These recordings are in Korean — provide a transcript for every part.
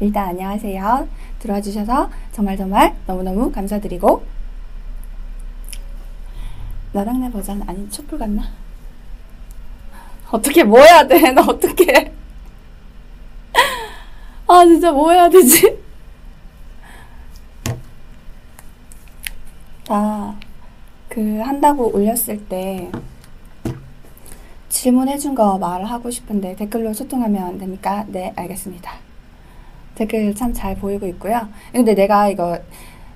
일단 안녕하세요. 들어와 주셔서 정말 정말 너무너무 감사드리고 너랑 나 버전 아니 촛불 같나? 어떻게 뭐 해야 돼? 나 어떻게? 아 진짜 뭐 해야 되지? 다그 한다고 올렸을 때 질문해준 거 말하고 싶은데 댓글로 소통하면 됩니까? 네, 알겠습니다. 댓글 참 잘 보이고 있고요. 근데 내가 이거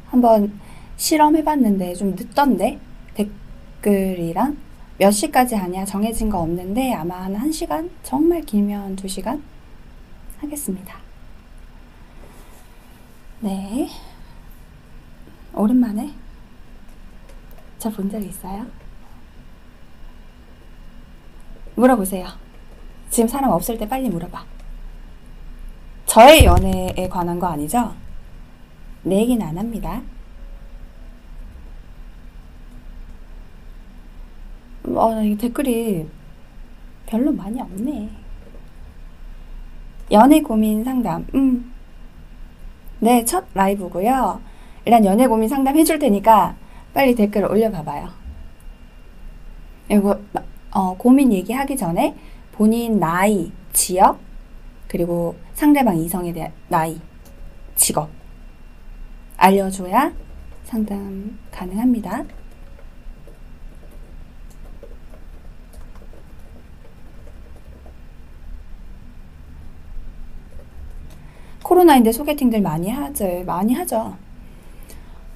한번 실험해봤는데 좀 늦던데? 댓글이랑 몇 시까지 하냐 정해진 거 없는데 아마 한 1시간? 정말 길면 2시간? 하겠습니다. 네. 오랜만에 저 본 적 있어요? 물어보세요. 지금 사람 없을 때 빨리 물어봐. 저의 연애에 관한 거 아니죠? 내 얘기는 안 합니다. 어, 이 댓글이 별로 많이 없네. 연애 고민 상담. 음. 네, 첫 라이브고요. 일단 연애 고민 상담 해줄 테니까 빨리 댓글 올려봐봐요. 이거 어, 고민 얘기하기 전에 본인 나이, 지역, 그리고 상대방 이성에 대한 나이, 직업 알려줘야 상담 가능합니다. 코로나인데 소개팅들 많이 하죠. 많이 하죠.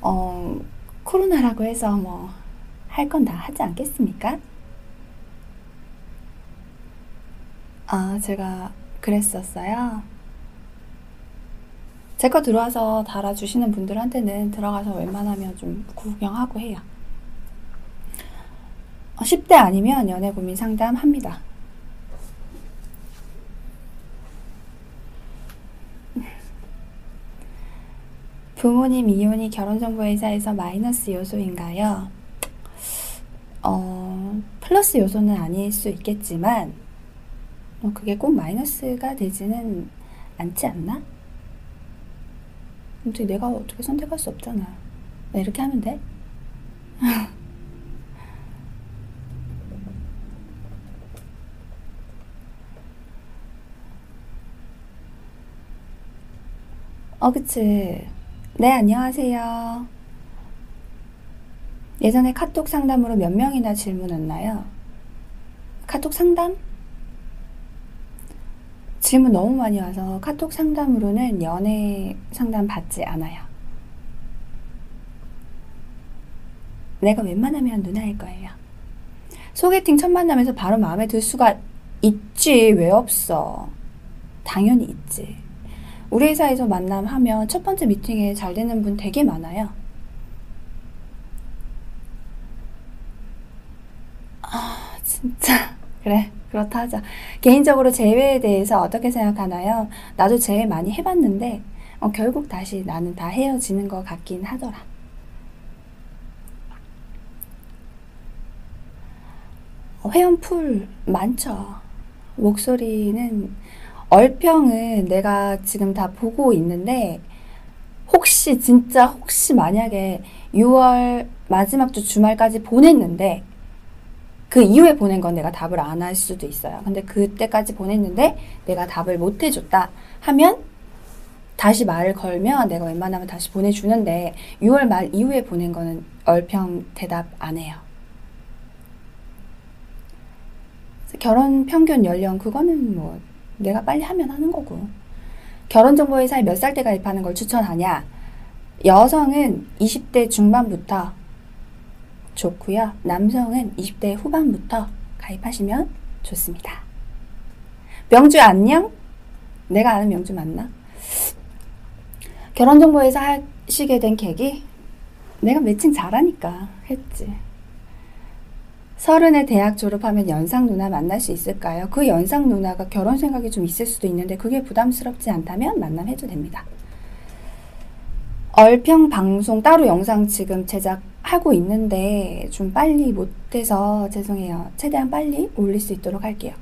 어, 코로나라고 해서 뭐 할 건 다 하지 않겠습니까? 아, 제가 그랬었어요. 제 거 들어와서 달아주시는 분들한테는 들어가서 웬만하면 좀 구경하고 해요. 10대 아니면 연애 고민 상담 합니다. 부모님 이혼이 결혼정보회사에서 마이너스 요소인가요? 어, 플러스 요소는 아닐 수 있겠지만, 어, 그게 꼭 마이너스가 되지는 않지 않나? 근데 내가 어떻게 선택할 수 없잖아. 나 이렇게 하면 돼? 어, 그치. 네, 안녕하세요. 예전에 카톡 상담으로 몇 명이나 질문 왔나요? 카톡 상담? 질문 너무 많이 와서 카톡 상담으로는 연애 상담 받지 않아요. 내가 웬만하면 누나일 거예요. 소개팅 첫 만남에서 바로 마음에 들 수가 있지, 왜 없어? 당연히 있지. 우리 회사에서 만남하면 첫 번째 미팅에 잘 되는 분 되게 많아요. 아, 진짜. 그래, 그렇다 하자. 개인적으로 재회에 대해서 어떻게 생각하나요? 나도 재회 많이 해봤는데, 어, 결국 다시 나는 다 헤어지는 것 같긴 하더라. 어, 회원풀 많죠. 목소리는 얼평은 내가 지금 다 보고 있는데 혹시 진짜 혹시 만약에 6월 마지막 주 주말까지 보냈는데 그 이후에 보낸 건 내가 답을 안 할 수도 있어요. 근데 그때까지 보냈는데 내가 답을 못 해줬다 하면 다시 말을 걸면 내가 웬만하면 다시 보내주는데 6월 말 이후에 보낸 거는 얼평 대답 안 해요. 결혼 평균 연령 그거는 뭐 내가 빨리 하면 하는 거고. 결혼정보회사에 몇 살 때 가입하는 걸 추천하냐? 여성은 20대 중반부터 좋고요. 남성은 20대 후반부터 가입하시면 좋습니다. 명주 안녕? 내가 아는 명주 맞나? 결혼정보회사 하시게 된 계기? 내가 매칭 잘하니까 했지. 서른에 대학 졸업하면 연상 누나 만날 수 있을까요? 그 연상 누나가 결혼 생각이 좀 있을 수도 있는데 그게 부담스럽지 않다면 만남해도 됩니다. 얼평 방송 따로 영상 지금 제작 하고 있는데 좀 빨리 못해서 죄송해요. 최대한 빨리 올릴 수 있도록 할게요.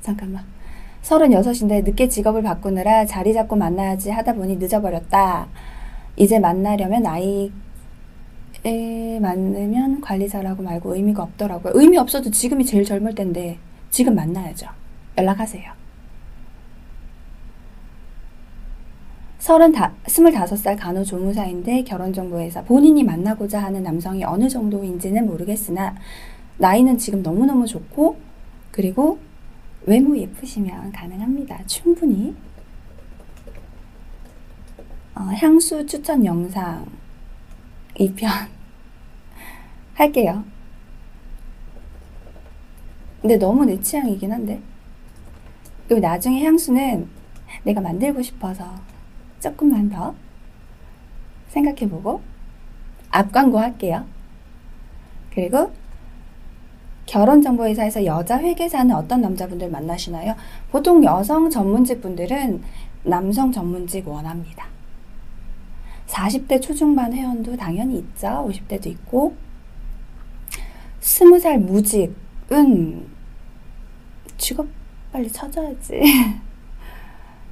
잠깐만. 36인데 늦게 직업을 바꾸느라 자리 잡고 만나야지 하다 보니 늦어버렸다. 이제 만나려면 나이에 맞으면 관리 잘하고 말고 의미가 없더라고요. 의미 없어도 지금이 제일 젊을 때인데 지금 만나야죠. 연락하세요. 서른다, 스물다섯 살 간호조무사인데 결혼정보회사 본인이 만나고자 하는 남성이 어느 정도인지는 모르겠으나 나이는 지금 너무너무 좋고 그리고 외모 예쁘시면 가능합니다. 충분히. 어, 향수 추천 영상 2편 할게요. 근데 너무 내 취향이긴 한데. 그리고 나중에 향수는 내가 만들고 싶어서 조금만 더 생각해보고 앞 광고 할게요. 그리고 결혼정보회사에서 여자 회계사는 어떤 남자분들 만나시나요? 보통 여성 전문직 분들은 남성 전문직 원합니다. 40대 초중반 회원도 당연히 있죠. 50대도 있고. 20살 무직은 직업 빨리 찾아야지.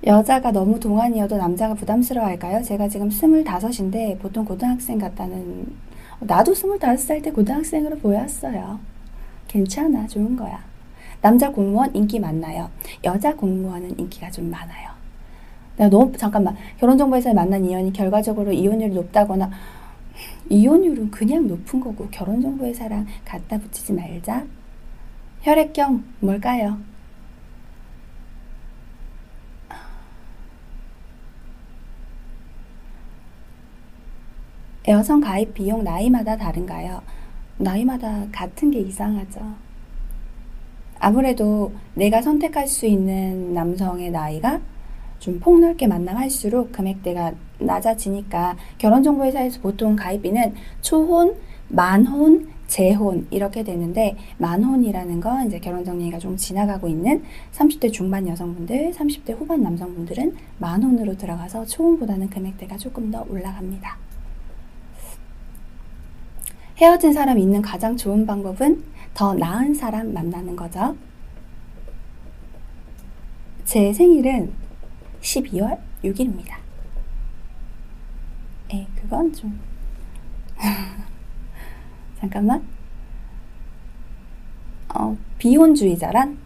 여자가 너무 동안이어도 남자가 부담스러워할까요? 제가 지금 25인데 보통 고등학생 같다는 나도 25살 때 고등학생으로 보였어요. 괜찮아. 좋은 거야. 남자 공무원 인기 많나요? 여자 공무원은 인기가 좀 많아요. 내가 너무 잠깐만 결혼정보회사에 만난 이혼이 결과적으로 이혼율이 높다거나 이혼율은 그냥 높은 거고 결혼정보회사랑 갖다 붙이지 말자. 혈액형 뭘까요? 여성 가입 비용 나이마다 다른가요? 나이마다 같은 게 이상하죠. 아무래도 내가 선택할 수 있는 남성의 나이가 좀 폭넓게 만남할수록 금액대가 낮아지니까 결혼정보회사에서 보통 가입비는 초혼, 만혼, 재혼 이렇게 되는데 만혼이라는 건 이제 결혼 정리가 좀 지나가고 있는 30대 중반 여성분들, 30대 후반 남성분들은 만혼으로 들어가서 초혼보다는 금액대가 조금 더 올라갑니다. 헤어진 사람 있는 가장 좋은 방법은 더 나은 사람 만나는 거죠. 제 생일은 12월 6일입니다. 에, 그건 좀. 잠깐만. 어, 비혼주의자란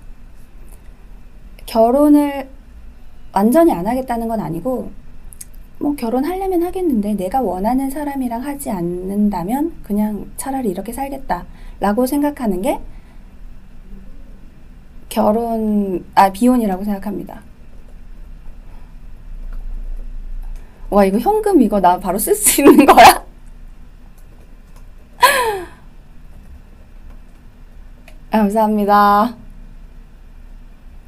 결혼을 완전히 안 하겠다는 건 아니고, 뭐 결혼하려면 하겠는데 내가 원하는 사람이랑 하지 않는다면 그냥 차라리 이렇게 살겠다라고 생각하는 게 결혼, 아, 비혼이라고 생각합니다. 와, 이거 현금 이거 나 바로 쓸 수 있는 거야? 감사합니다.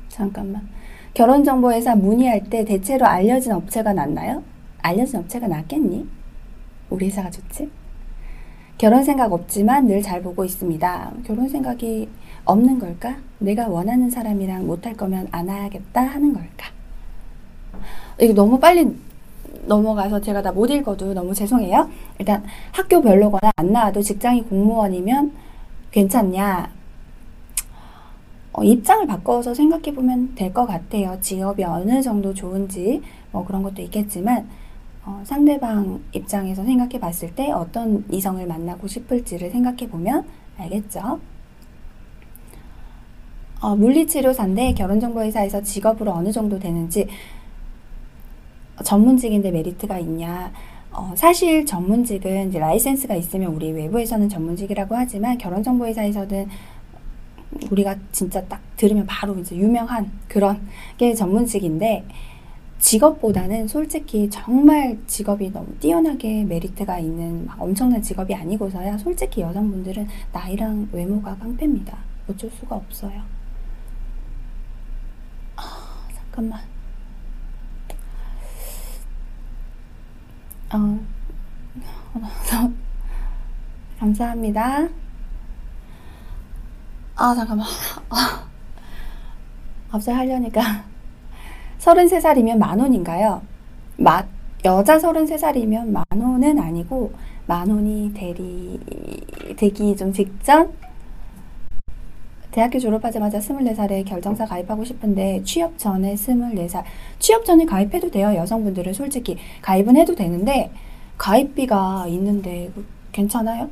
잠깐만. 결혼정보회사 문의할 때 대체로 알려진 업체가 낫나요? 알려진 업체가 낫겠니? 우리 회사가 좋지? 결혼 생각 없지만 늘 잘 보고 있습니다. 결혼 생각이 없는 걸까? 내가 원하는 사람이랑 못할 거면 안 해야겠다 하는 걸까? 이거 너무 빨리 넘어가서 제가 다 못 읽어도 너무 죄송해요. 일단 학교 별로거나 안 나와도 직장이 공무원이면 괜찮냐? 어, 입장을 바꿔서 생각해 보면 될 것 같아요. 직업이 어느 정도 좋은지 뭐 그런 것도 있겠지만 어, 상대방 입장에서 생각해 봤을 때 어떤 이성을 만나고 싶을지를 생각해 보면 알겠죠? 어, 물리치료사인데 결혼정보회사에서 직업으로 어느 정도 되는지 전문직인데 메리트가 있냐? 어, 사실 전문직은 라이센스가 있으면 우리 외부에서는 전문직이라고 하지만 결혼정보회사에서는 우리가 진짜 딱 들으면 바로 이제 유명한 그런 게 전문직인데 직업보다는 솔직히 정말 직업이 너무 뛰어나게 메리트가 있는 엄청난 직업이 아니고서야 솔직히 여성분들은 나이랑 외모가 깡패입니다. 어쩔 수가 없어요. 아, 잠깐만. 어, 감사합니다. 아, 잠깐만. 아, 갑자기 하려니까. 33살이면 만 원인가요? 마, 여자 33살이면 만 원은 아니고, 만 원이 대리, 되기 좀 직전? 대학교 졸업하자마자 24살에 결정사 가입하고 싶은데 취업 전에 24살. 취업 전에 가입해도 돼요. 여성분들은 솔직히 가입은 해도 되는데 가입비가 있는데 괜찮아요?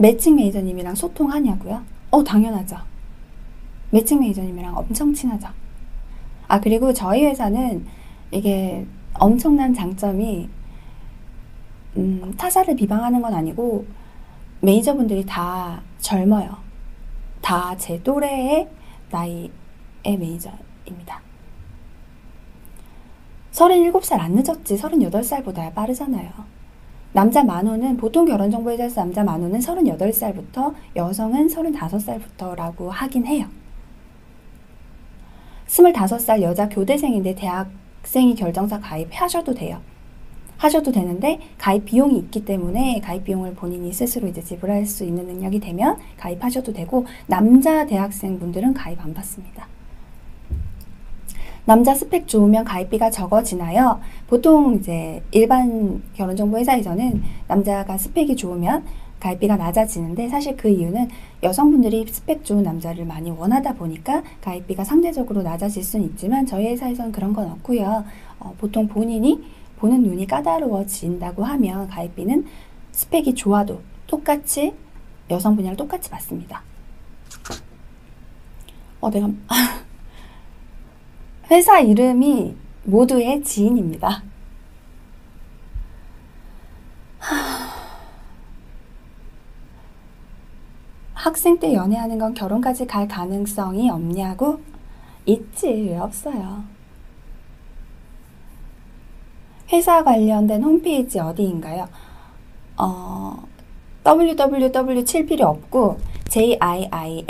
매칭 매니저님이랑 소통하냐고요? 어, 당연하죠. 매칭 매니저님이랑 엄청 친하죠. 아, 그리고 저희 회사는 이게 엄청난 장점이 음, 타사를 비방하는 건 아니고 매니저분들이 다 젊어요. 다 제 또래의 나이의 매니저입니다. 37살 안 늦었지 38살보다 빠르잖아요. 남자 만호는 보통 결혼정보회사에서 남자 만호는 38살부터 여성은 35살부터라고 하긴 해요. 25살 여자 교대생인데 대학생이 결정사 가입하셔도 돼요. 하셔도 되는데 가입 비용이 있기 때문에 가입 비용을 본인이 스스로 이제 지불할 수 있는 능력이 되면 가입하셔도 되고 남자 대학생 분들은 가입 안 받습니다. 남자 스펙 좋으면 가입비가 적어지나요? 보통 이제 일반 결혼정보 회사에서는 남자가 스펙이 좋으면 가입비가 낮아지는데 사실 그 이유는 여성분들이 스펙 좋은 남자를 많이 원하다 보니까 가입비가 상대적으로 낮아질 수는 있지만 저희 회사에서는 그런 건 없고요. 어, 보통 본인이 보는 눈이 까다로워진다고 하면 가입비는 스펙이 좋아도 똑같이 여성분이랑 똑같이 받습니다. 어, 내가 회사 이름이 모두의 지인입니다. 학생 때 연애하는 건 결혼까지 갈 가능성이 없냐고? 있지, 왜 없어요? 회사 관련된 홈페이지 어디인가요? 어, www 칠 필요 없고 jin.love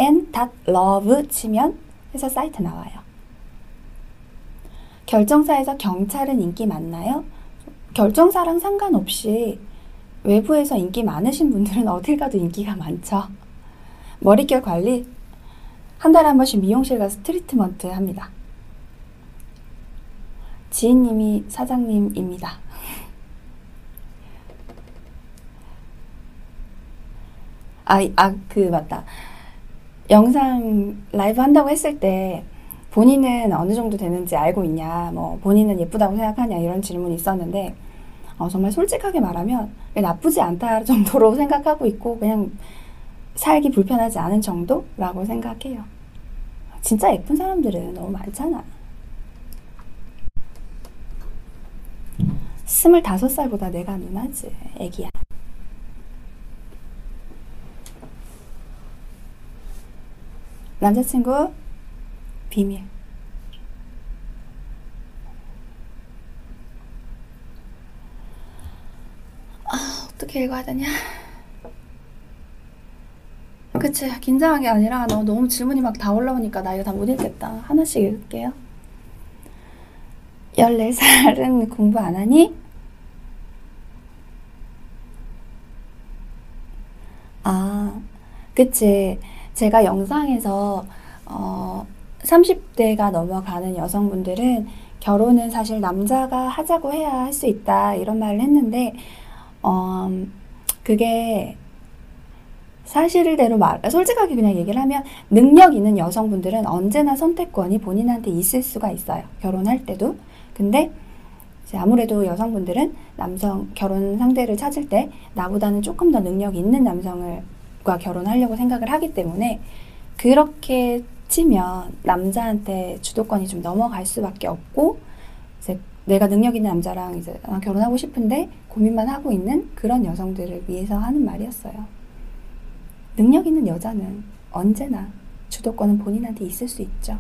치면 회사 사이트 나와요. 결정사에서 경찰은 인기 많나요? 결정사랑 상관없이 외부에서 인기 많으신 분들은 어딜 가도 인기가 많죠. 머릿결 관리 한 달에 한 번씩 미용실 가서 트리트먼트 합니다. 지인님이 사장님입니다. 아, 아, 그, 맞다. 영상 라이브 한다고 했을 때 본인은 어느 정도 되는지 알고 있냐, 뭐 본인은 예쁘다고 생각하냐 이런 질문이 있었는데 어, 정말 솔직하게 말하면 나쁘지 않다 정도로 생각하고 있고 그냥 살기 불편하지 않은 정도라고 생각해요. 진짜 예쁜 사람들은 너무 많잖아. 스물다섯 살보다 내가 누나지, 애기야. 남자친구 비밀. 아, 어떻게 읽어야 되냐? 그치, 긴장한 게 아니라 너 너무 질문이 막 다 올라오니까 나 이거 다 못 읽겠다. 하나씩 읽을게요. 14살은 공부 안 하니? 아, 그치. 제가 영상에서, 어, 30대가 넘어가는 여성분들은 결혼은 사실 남자가 하자고 해야 할 수 있다 이런 말을 했는데 어, 그게 사실대로 말 솔직하게 그냥 얘기를 하면 능력 있는 여성분들은 언제나 선택권이 본인한테 있을 수가 있어요 결혼할 때도. 근데 아무래도 여성분들은 남성 결혼 상대를 찾을 때 나보다는 조금 더 능력 있는 남성과 결혼하려고 생각을 하기 때문에 그렇게 치면 남자한테 주도권이 좀 넘어갈 수밖에 없고 이제 내가 능력 있는 남자랑 이제 아, 결혼하고 싶은데 고민만 하고 있는 그런 여성들을 위해서 하는 말이었어요. 능력 있는 여자는 언제나 주도권은 본인한테 있을 수 있죠.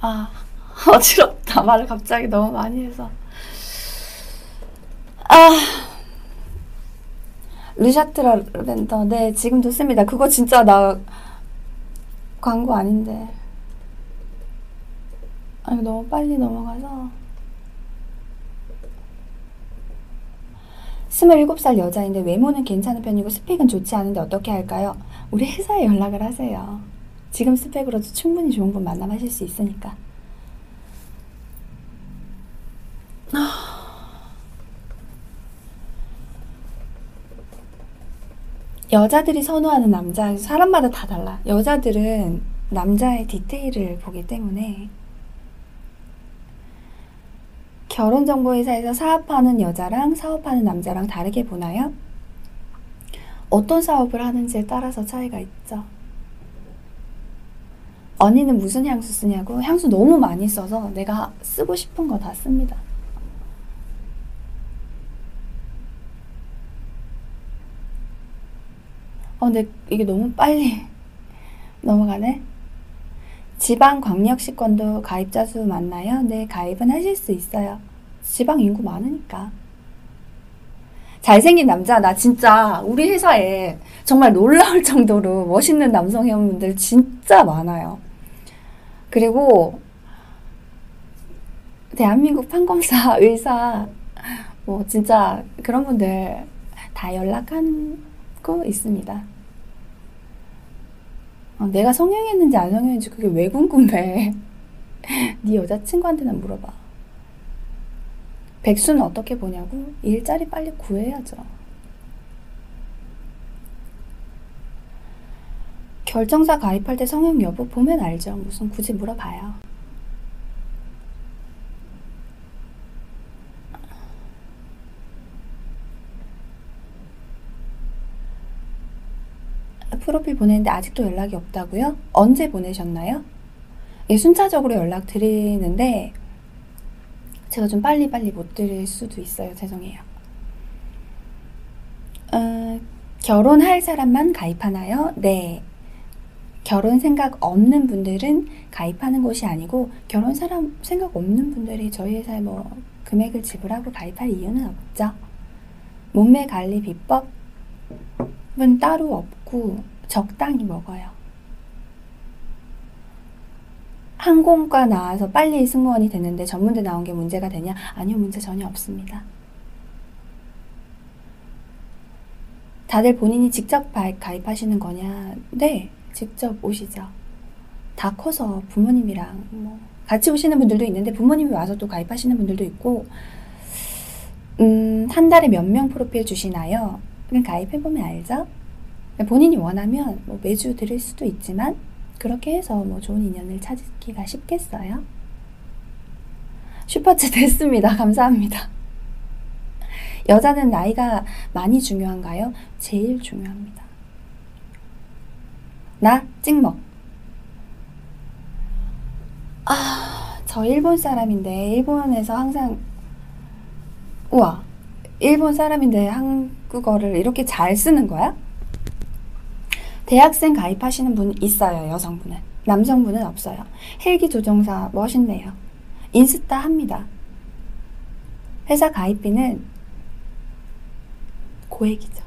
아. 어지럽다. 말을 갑자기 너무 많이 해서. 아. 르샤트라 렌더. 네, 지금도 씁니다. 그거 진짜 나 광고 아닌데. 아니, 너무 빨리 넘어가서. 27살 여자인데 외모는 괜찮은 편이고 스펙은 좋지 않은데 어떻게 할까요? 우리 회사에 연락을 하세요. 지금 스펙으로도 충분히 좋은 분 만남하실 수 있으니까. 여자들이 선호하는 남자, 사람마다 다 달라. 여자들은 남자의 디테일을 보기 때문에 결혼정보회사에서 사업하는 여자랑 사업하는 남자랑 다르게 보나요? 어떤 사업을 하는지에 따라서 차이가 있죠. 언니는 무슨 향수 쓰냐고? 향수 너무 많이 써서 내가 쓰고 싶은 거 다 씁니다. 어, 근데 이게 너무 빨리 넘어가네. 지방광역시권도 가입자 수 많나요? 네, 가입은 하실 수 있어요. 지방 인구 많으니까. 잘생긴 남자, 나 진짜 우리 회사에 정말 놀라울 정도로 멋있는 남성 회원분들 진짜 많아요. 그리고 대한민국 판검사, 의사, 뭐 진짜 그런 분들 다 연락한 거 있습니다. 어, 내가 성형했는지 안 성형했는지 그게 왜 궁금해? 네 여자친구한테나 물어봐. 백수는 어떻게 보냐고? 일자리 빨리 구해야죠. 결정사 가입할 때 성형 여부 보면 알죠. 무슨 굳이 물어봐요. 프로필 보냈는데 아직도 연락이 없다고요? 언제 보내셨나요? 예, 순차적으로 연락 드리는데 제가 좀 빨리빨리 못 드릴 수도 있어요. 죄송해요. 어, 결혼할 사람만 가입하나요? 네. 결혼 생각 없는 분들은 가입하는 곳이 아니고 결혼 사람 생각 없는 분들이 저희 회사에 뭐 금액을 지불하고 가입할 이유는 없죠. 몸매 관리 비법은 따로 없고 적당히 먹어요. 항공과 나와서 빨리 승무원이 됐는데 전문대 나온 게 문제가 되냐? 아니요, 문제 전혀 없습니다. 다들 본인이 직접 가입하시는 거냐? 네, 직접 오시죠. 다 커서 부모님이랑 뭐 같이 오시는 분들도 있는데 부모님이 와서 또 가입하시는 분들도 있고 음, 한 달에 몇 명 프로필 주시나요? 그냥 가입해보면 알죠? 본인이 원하면 뭐 매주 드릴 수도 있지만 그렇게 해서 뭐 좋은 인연을 찾기가 쉽겠어요? 슈퍼챗 됐습니다. 감사합니다. 여자는 나이가 많이 중요한가요? 제일 중요합니다. 나 찍먹. 아, 저 일본 사람인데 일본에서 항상 우와, 일본 사람인데 한국어를 이렇게 잘 쓰는 거야? 대학생 가입하시는 분 있어요, 여성분은. 남성분은 없어요. 헬기 조종사 멋있네요. 인스타 합니다. 회사 가입비는 고액이죠.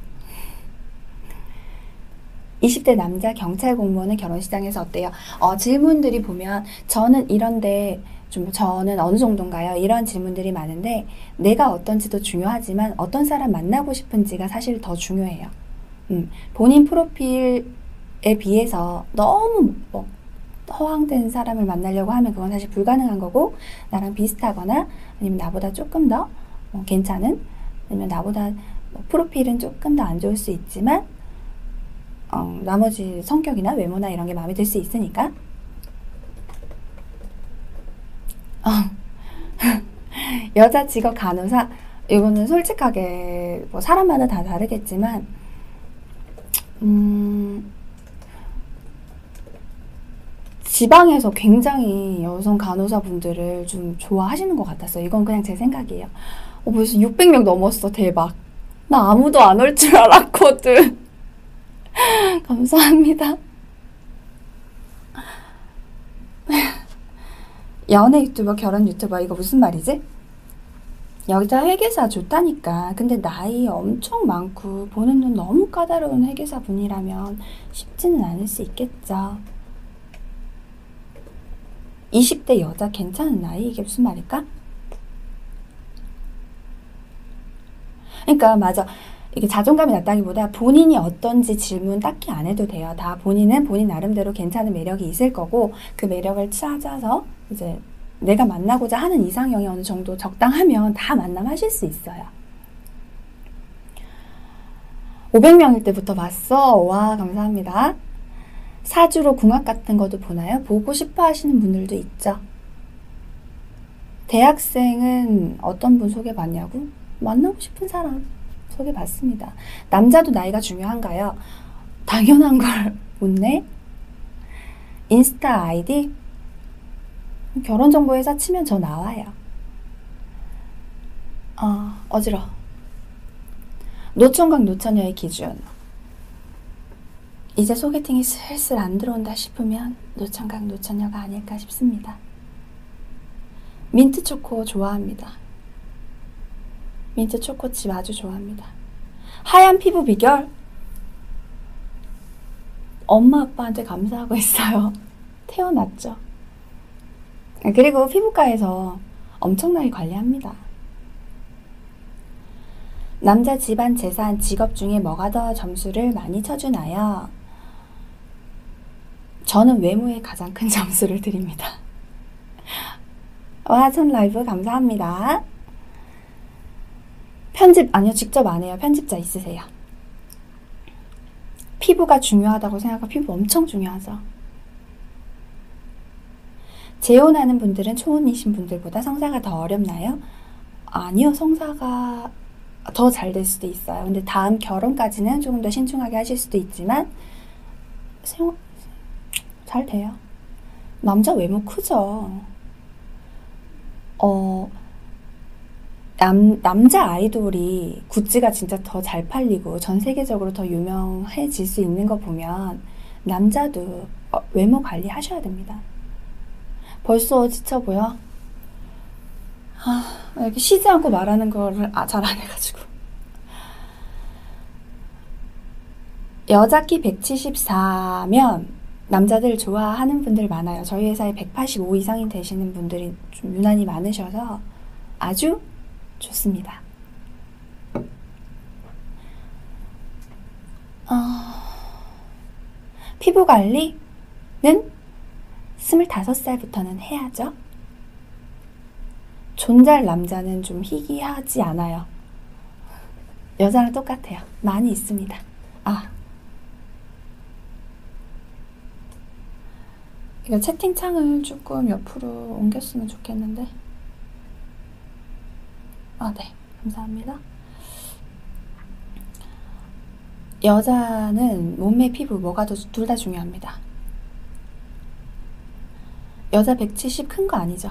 20대 남자 경찰 공무원은 결혼 시장에서 어때요? 어, 질문들이 보면 저는 이런데 좀 저는 어느 정도인가요? 이런 질문들이 많은데 내가 어떤지도 중요하지만 어떤 사람 만나고 싶은지가 사실 더 중요해요. 음, 본인 프로필에 비해서 너무 뭐 허황된 사람을 만나려고 하면 그건 사실 불가능한 거고 나랑 비슷하거나 아니면 나보다 조금 더 뭐 괜찮은 아니면 나보다 뭐 프로필은 조금 더 안 좋을 수 있지만 어, 나머지 성격이나 외모나 이런 게 마음에 들 수 있으니까 어. 여자 직업 간호사 이거는 솔직하게 뭐 사람마다 다 다르겠지만 음, 지방에서 굉장히 여성 간호사분들을 좀 좋아하시는 것 같았어요. 이건 그냥 제 생각이에요. 어, 벌써 600명 넘었어. 대박. 나 아무도 안 올 줄 알았거든. 감사합니다. 연애 유튜버, 결혼 유튜버, 이거 무슨 말이지? 여자 회계사 좋다니까. 근데 나이 엄청 많고 보는 눈 너무 까다로운 회계사 분이라면 쉽지는 않을 수 있겠죠. 20대 여자 괜찮은 나이? 이게 무슨 말일까? 그러니까 맞아. 이게 자존감이 낮다기보다 본인이 어떤지 질문 딱히 안 해도 돼요. 다 본인은 본인 나름대로 괜찮은 매력이 있을 거고 그 매력을 찾아서 이제 내가 만나고자 하는 이상형이 어느 정도 적당하면 다 만남하실 수 있어요. 500명일 때부터 봤어. 와, 감사합니다. 사주로 궁합 같은 것도 보나요? 보고 싶어 하시는 분들도 있죠. 대학생은 어떤 분 소개받냐고? 만나고 싶은 사람 소개받습니다. 남자도 나이가 중요한가요? 당연한 걸 묻네? 인스타 아이디? 결혼정보회사 치면 저 나와요. 어, 어지러. 노총각 노처녀의 기준. 이제 소개팅이 슬슬 안 들어온다 싶으면 노총각 노처녀가 아닐까 싶습니다. 민트 초코 좋아합니다. 민트 초코칩 아주 좋아합니다. 하얀 피부 비결? 엄마 아빠한테 감사하고 있어요. 태어났죠. 그리고 피부과에서 엄청나게 관리합니다. 남자 집안 재산 직업 중에 뭐가 더 점수를 많이 쳐주나요? 저는 외모에 가장 큰 점수를 드립니다. 와 천 라이브 감사합니다. 편집 아니요 직접 안 해요. 편집자 있으세요. 피부가 중요하다고 생각하고 피부 엄청 중요하죠. 재혼하는 분들은 초혼이신 분들보다 성사가 더 어렵나요? 아니요, 성사가 더 잘 될 수도 있어요. 근데 다음 결혼까지는 조금 더 신중하게 하실 수도 있지만 생... 잘 돼요. 남자 외모 크죠. 어, 남, 남자 아이돌이 굿즈가 진짜 더 잘 팔리고 전 세계적으로 더 유명해질 수 있는 거 보면 남자도 어, 외모 관리 하셔야 됩니다. 벌써 지쳐 보여? 아, 이렇게 쉬지 않고 말하는 거를 아, 잘 안 해가지고. 여자 키 174면 남자들 좋아하는 분들 많아요. 저희 회사에 185 이상이 되시는 분들이 좀 유난히 많으셔서 아주 좋습니다. 어, 피부 관리는 25살부터는 해야죠. 존잘 남자는 좀 희귀하지 않아요. 여자랑 똑같아요. 많이 있습니다. 아. 이거 채팅창을 조금 옆으로 옮겼으면 좋겠는데. 아, 네. 감사합니다. 여자는 몸매, 피부, 뭐가 둘다 중요합니다. 여자 170 큰 거 아니죠?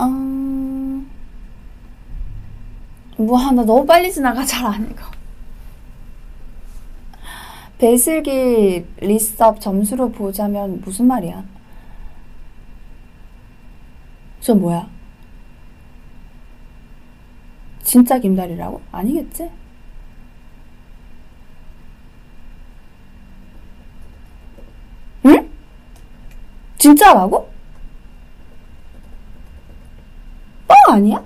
음, 뭐 하나 너무 빨리 지나가 잘 안 읽어. 배슬기 리섭 점수로 보자면 무슨 말이야? 저 뭐야? 진짜 김다리라고? 아니겠지? 응? 진짜라고? 뻥 아니야?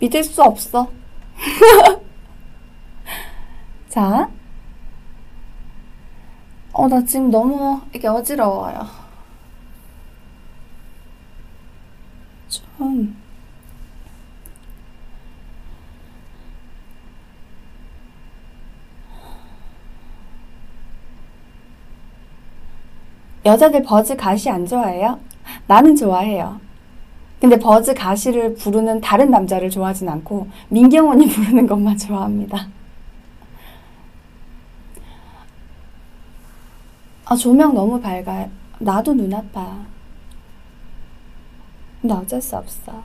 믿을 수 없어. 자, 어, 나 지금 너무 이게 어지러워요. 좀. 여자들 버즈 가시 안 좋아해요? 나는 좋아해요. 근데 버즈 가시를 부르는 다른 남자를 좋아하진 않고 민경훈이 부르는 것만 좋아합니다. 아, 조명 너무 밝아요. 나도 눈 아파. 근데 어쩔 수 없어.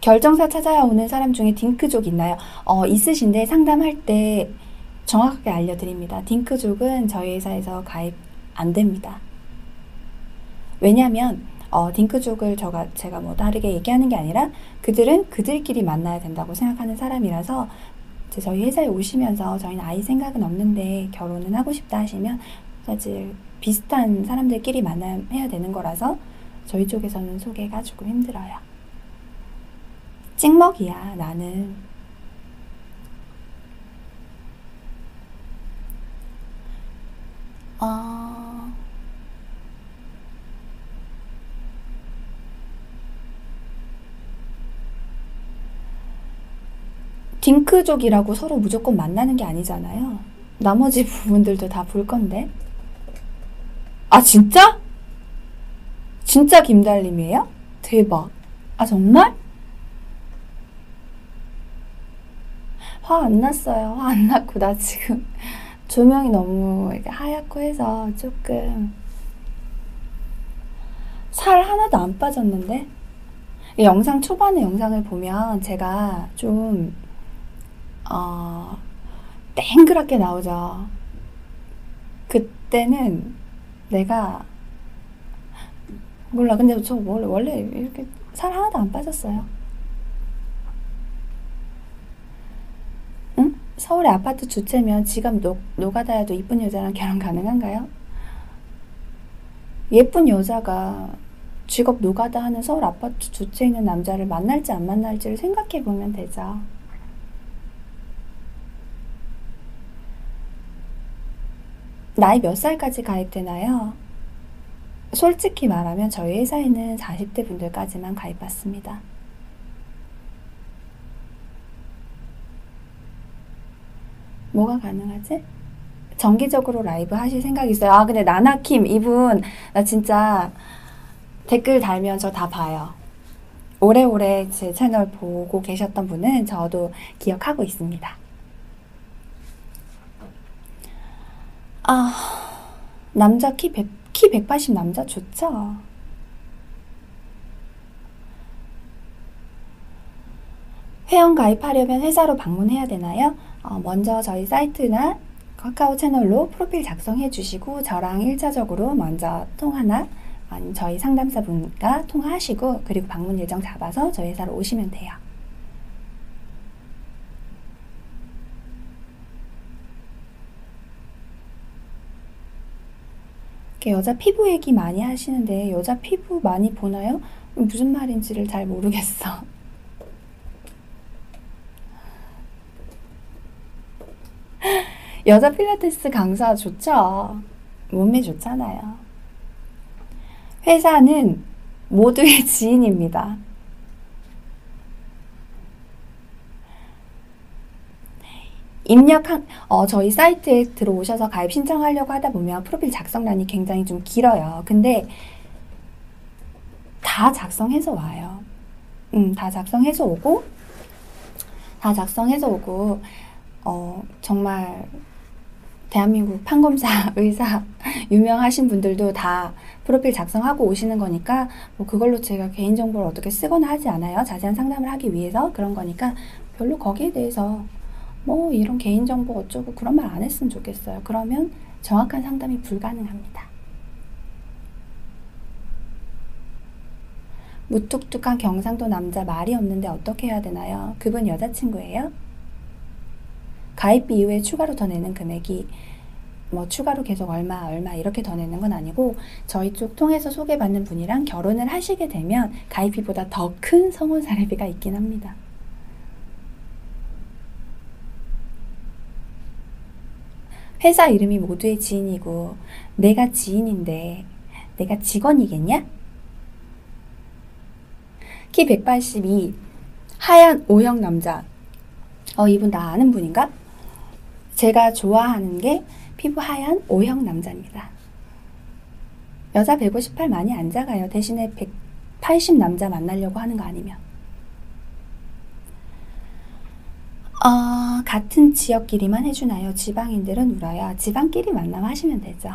결정사 찾아야 오는 사람 중에 딩크족 있나요? 어, 있으신데 상담할 때 정확하게 알려드립니다. 딩크족은 저희 회사에서 가입 안 됩니다. 왜냐하면 어, 딩크족을 저가 제가 뭐 다르게 얘기하는 게 아니라 그들은 그들끼리 만나야 된다고 생각하는 사람이라서 저희 회사에 오시면서 저희는 아이 생각은 없는데 결혼은 하고 싶다 하시면 사실 비슷한 사람들끼리 만나야 되는 거라서 저희 쪽에서는 소개가 조금 힘들어요. 찍먹이야, 나는. 어... 딩크족이라고 서로 무조건 만나는 게 아니잖아요. 나머지 부분들도 다 볼 건데. 아, 진짜? 진짜 김달림이에요? 대박. 아, 정말? 화 안 났어요. 화 안 났고, 나 지금 조명이 너무 하얗고 해서 조금 살 하나도 안 빠졌는데? 영상 초반에 영상을 보면 제가 좀, 어, 땡그랗게 나오죠. 그때는 내가 몰라. 근데 저 원래, 원래 이렇게 살 하나도 안 빠졌어요. 응? 서울에 아파트 두 채면 직업 노, 노가다여도 이쁜 여자랑 결혼 가능한가요? 예쁜 여자가 직업 노가다 하는 서울 아파트 주체에 있는 남자를 만날지 안 만날지를 생각해 보면 되죠. 나이 몇 살까지 가입되나요? 솔직히 말하면 저희 회사에는 40대 분들까지만 가입받습니다. 뭐가 가능하지? 정기적으로 라이브 하실 생각 있어요? 아, 근데 나나킴, 이분, 나 진짜 댓글 달면 저 다 봐요. 오래오래 제 채널 보고 계셨던 분은 저도 기억하고 있습니다. 아, 남자 키 100, 키 180 남자 좋죠? 회원 가입하려면 회사로 방문해야 되나요? 어, 먼저 저희 사이트나 카카오 채널로 프로필 작성해 주시고 저랑 1차적으로 먼저 통화나 저희 상담사분과 통화하시고 그리고 방문 일정 잡아서 저희 회사로 오시면 돼요. 여자 피부 얘기 많이 하시는데 여자 피부 많이 보나요? 무슨 말인지를 잘 모르겠어. 여자 필라테스 강사 좋죠? 몸매 좋잖아요. 회사는 모두의 지인입니다. 입력한 어, 저희 사이트에 들어오셔서 가입 신청하려고 하다 보면 프로필 작성란이 굉장히 좀 길어요. 근데 다 작성해서 와요. 음, 다 작성해서 오고 다 작성해서 오고 어, 정말 대한민국 판검사, 의사 유명하신 분들도 다 프로필 작성하고 오시는 거니까 뭐 그걸로 제가 개인정보를 어떻게 쓰거나 하지 않아요. 자세한 상담을 하기 위해서 그런 거니까 별로 거기에 대해서 뭐 이런 개인정보 어쩌고 그런 말 안 했으면 좋겠어요. 그러면 정확한 상담이 불가능합니다. 무뚝뚝한 경상도 남자 말이 없는데 어떻게 해야 되나요? 그분 여자친구예요? 가입비 이후에 추가로 더 내는 금액이 뭐 추가로 계속 얼마 얼마 이렇게 더 내는 건 아니고 저희 쪽 통해서 소개받는 분이랑 결혼을 하시게 되면 가입비보다 더 큰 성혼 사례비가 있긴 합니다. 회사 이름이 모두의 지인이고 내가 지인인데 내가 직원이겠냐? 키 182, 하얀 O형 남자. 어, 이분 나 아는 분인가? 제가 좋아하는 게 피부 하얀 O형 남자입니다. 여자 158 많이 안 작아요. 대신에 180 남자 만나려고 하는 거 아니면. 어, 같은 지역끼리만 해주나요? 지방인들은 울어요. 지방끼리 만나면 하시면 되죠.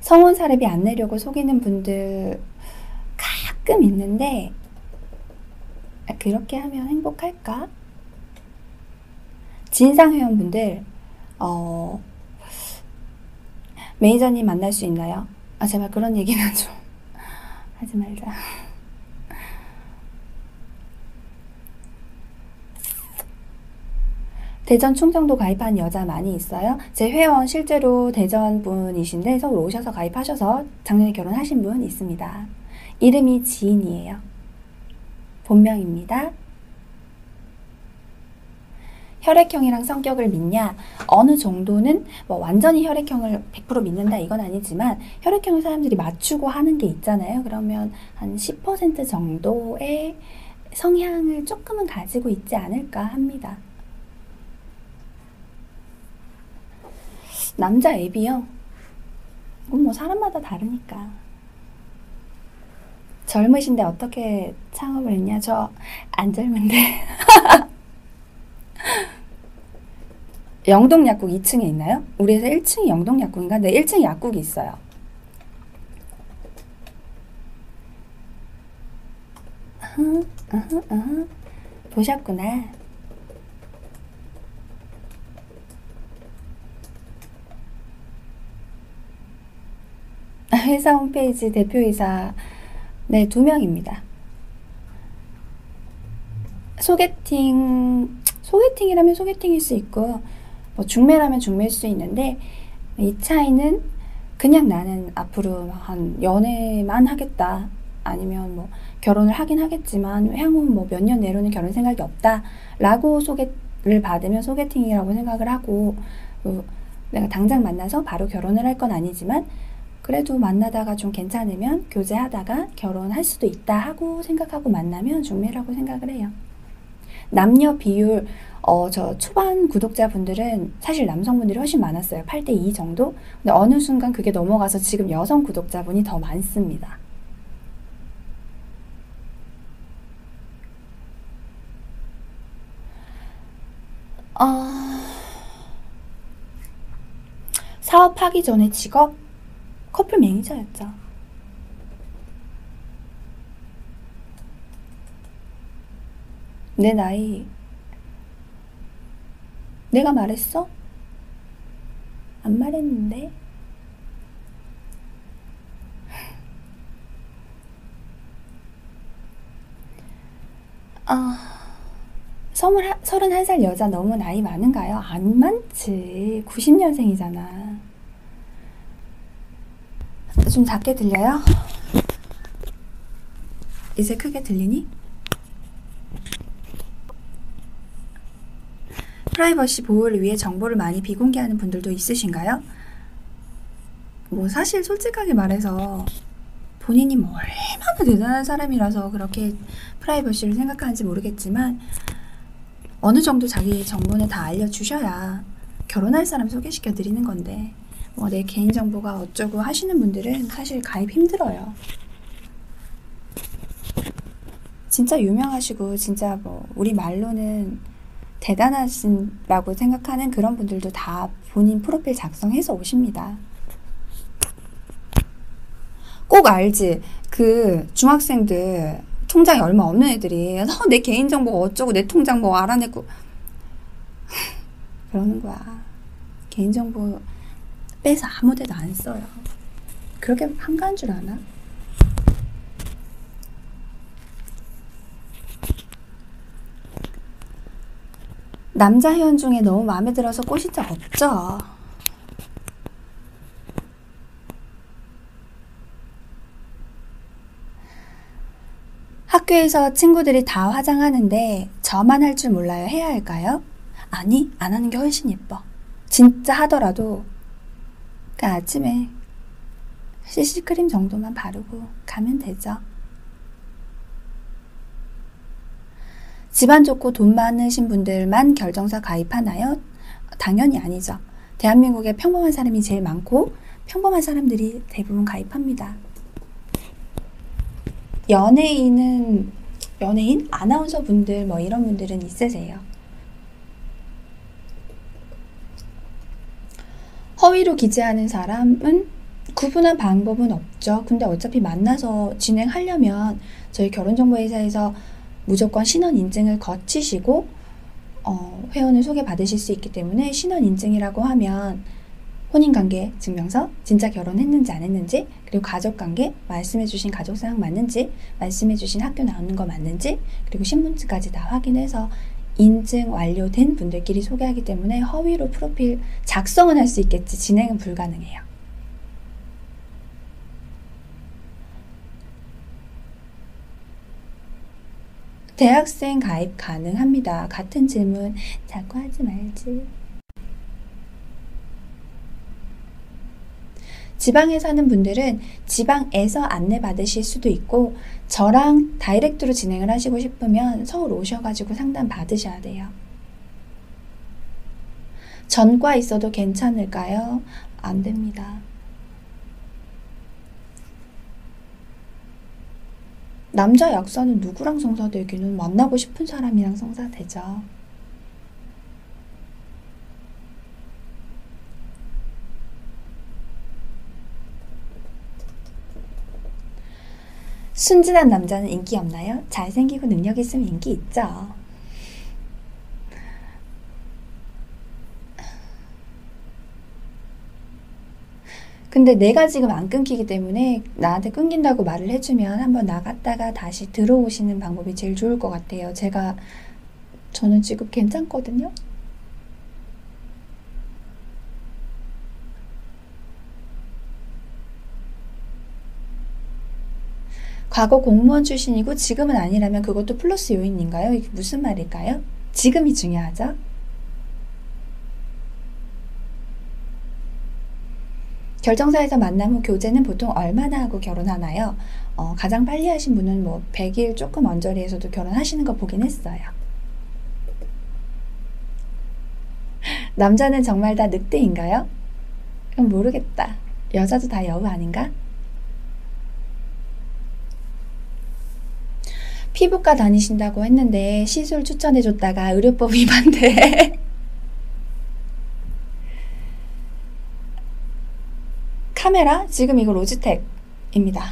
성혼 사례비 안 내려고 속이는 분들 가끔 있는데 그렇게 하면 행복할까? 진상 회원분들 어, 매니저님 만날 수 있나요? 아 제발 그런 얘기는 좀 하지 말자. 대전 충청도 가입한 여자 많이 있어요. 제 회원 실제로 대전 분이신데 서울 오셔서 가입하셔서 작년에 결혼하신 분 있습니다. 이름이 지인이에요. 본명입니다. 혈액형이랑 성격을 믿냐? 어느 정도는 뭐 완전히 혈액형을 100% 믿는다 이건 아니지만 혈액형을 사람들이 맞추고 하는 게 있잖아요. 그러면 한 10% 정도의 성향을 조금은 가지고 있지 않을까 합니다. 남자 앱이요? 뭐 사람마다 다르니까. 젊으신데 어떻게 창업을 했냐? 저 안 젊은데. 영동 약국 2층에 있나요? 우리 회사 1층이 영동 약국인가? 네, 1층에 약국이 있어요. 보셨구나. 회사 홈페이지 대표이사 네, 두 명입니다. 소개팅, 소개팅이라면 소개팅일 수 있고, 뭐 중매라면 중매일 수 있는데, 이 차이는 그냥 나는 앞으로 한 연애만 하겠다. 아니면 뭐 결혼을 하긴 하겠지만, 향후 뭐 몇 년 내로는 결혼 생각이 없다. 라고 소개를 받으면 소개팅이라고 생각을 하고, 어, 내가 당장 만나서 바로 결혼을 할 건 아니지만, 그래도 만나다가 좀 괜찮으면 교제하다가 결혼할 수도 있다 하고 생각하고 만나면 중매라고 생각을 해요. 남녀 비율, 어, 저 초반 구독자분들은 사실 남성분들이 훨씬 많았어요. 8대 2 정도? 근데 어느 순간 그게 넘어가서 지금 여성 구독자분이 더 많습니다. 어... 사업하기 전에 직업? 커플 매니저였죠. 내 나이 내가 말했어? 안 말했는데? 아, 서른한 살 여자 너무 나이 많은가요? 안 많지. 90년생이잖아. 좀 작게 들려요? 이제 크게 들리니? 프라이버시 보호를 위해 정보를 많이 비공개하는 분들도 있으신가요? 뭐 사실 솔직하게 말해서 본인이 뭐 얼마나 대단한 사람이라서 그렇게 프라이버시를 생각하는지 모르겠지만 어느 정도 자기 정보는 다 알려주셔야 결혼할 사람 소개시켜 드리는 건데 뭐 내 개인정보가 어쩌고 하시는 분들은 사실 가입 힘들어요. 진짜 유명하시고 진짜 뭐 우리 말로는 대단하신라고 생각하는 그런 분들도 다 본인 프로필 작성해서 오십니다. 꼭 알지. 그 중학생들 통장이 얼마 없는 애들이 어, 내 개인정보 어쩌고 내 통장 뭐 알아내고 그러는 거야. 개인정보 빼서 아무 데도 안 써요. 그렇게 한가한 줄 아나? 남자 회원 중에 너무 마음에 들어서 꼬신 적 없죠? 학교에서 친구들이 다 화장하는데 저만 할 줄 몰라요. 해야 할까요? 아니, 안 하는 게 훨씬 예뻐. 진짜 하더라도 그 아침에 CC크림 정도만 바르고 가면 되죠. 집안 좋고 돈 많으신 분들만 결정사 가입하나요? 당연히 아니죠. 대한민국에 평범한 사람이 제일 많고 평범한 사람들이 대부분 가입합니다. 연예인은 연예인 아나운서 분들 뭐 이런 분들은 있으세요. 허위로 기재하는 사람은 구분한 방법은 없죠. 근데 어차피 만나서 진행하려면 저희 결혼정보회사에서 무조건 신원 인증을 거치시고 어, 회원을 소개받으실 수 있기 때문에 신원 인증이라고 하면 혼인관계 증명서, 진짜 결혼했는지 안 했는지, 그리고 가족관계, 말씀해주신 가족사항 맞는지, 말씀해주신 학교 나오는 거 맞는지, 그리고 신분증까지 다 확인해서 인증 완료된 분들끼리 소개하기 때문에 허위로 프로필 작성은 할 수 있겠지 진행은 불가능해요. 대학생 가입 가능합니다. 같은 질문 자꾸 하지 말지. 지방에 사는 분들은 지방에서 안내 받으실 수도 있고 저랑 다이렉트로 진행을 하시고 싶으면 서울 오셔가지고 상담 받으셔야 돼요. 전과 있어도 괜찮을까요? 안 됩니다. 남자 약사는 누구랑 성사되기는 만나고 싶은 사람이랑 성사되죠. 순진한 남자는 인기 없나요? 잘생기고 능력 있으면 인기 있죠. 근데 내가 지금 안 끊기기 때문에 나한테 끊긴다고 말을 해주면 한번 나갔다가 다시 들어오시는 방법이 제일 좋을 것 같아요. 제가, 저는 지금 괜찮거든요? 과거 공무원 출신이고 지금은 아니라면 그것도 플러스 요인인가요? 이게 무슨 말일까요? 지금이 중요하죠? 결정사에서 만남 후 교제는 보통 얼마나 하고 결혼하나요? 어, 가장 빨리 하신 분은 뭐 100일 조금 언저리에서도 결혼하시는 거 보긴 했어요. 남자는 정말 다 늑대인가요? 그럼 모르겠다. 여자도 다 여우 아닌가? 피부과 다니신다고 했는데 시술 추천해줬다가 의료법 위반돼. 카메라 지금 이거 로지텍입니다.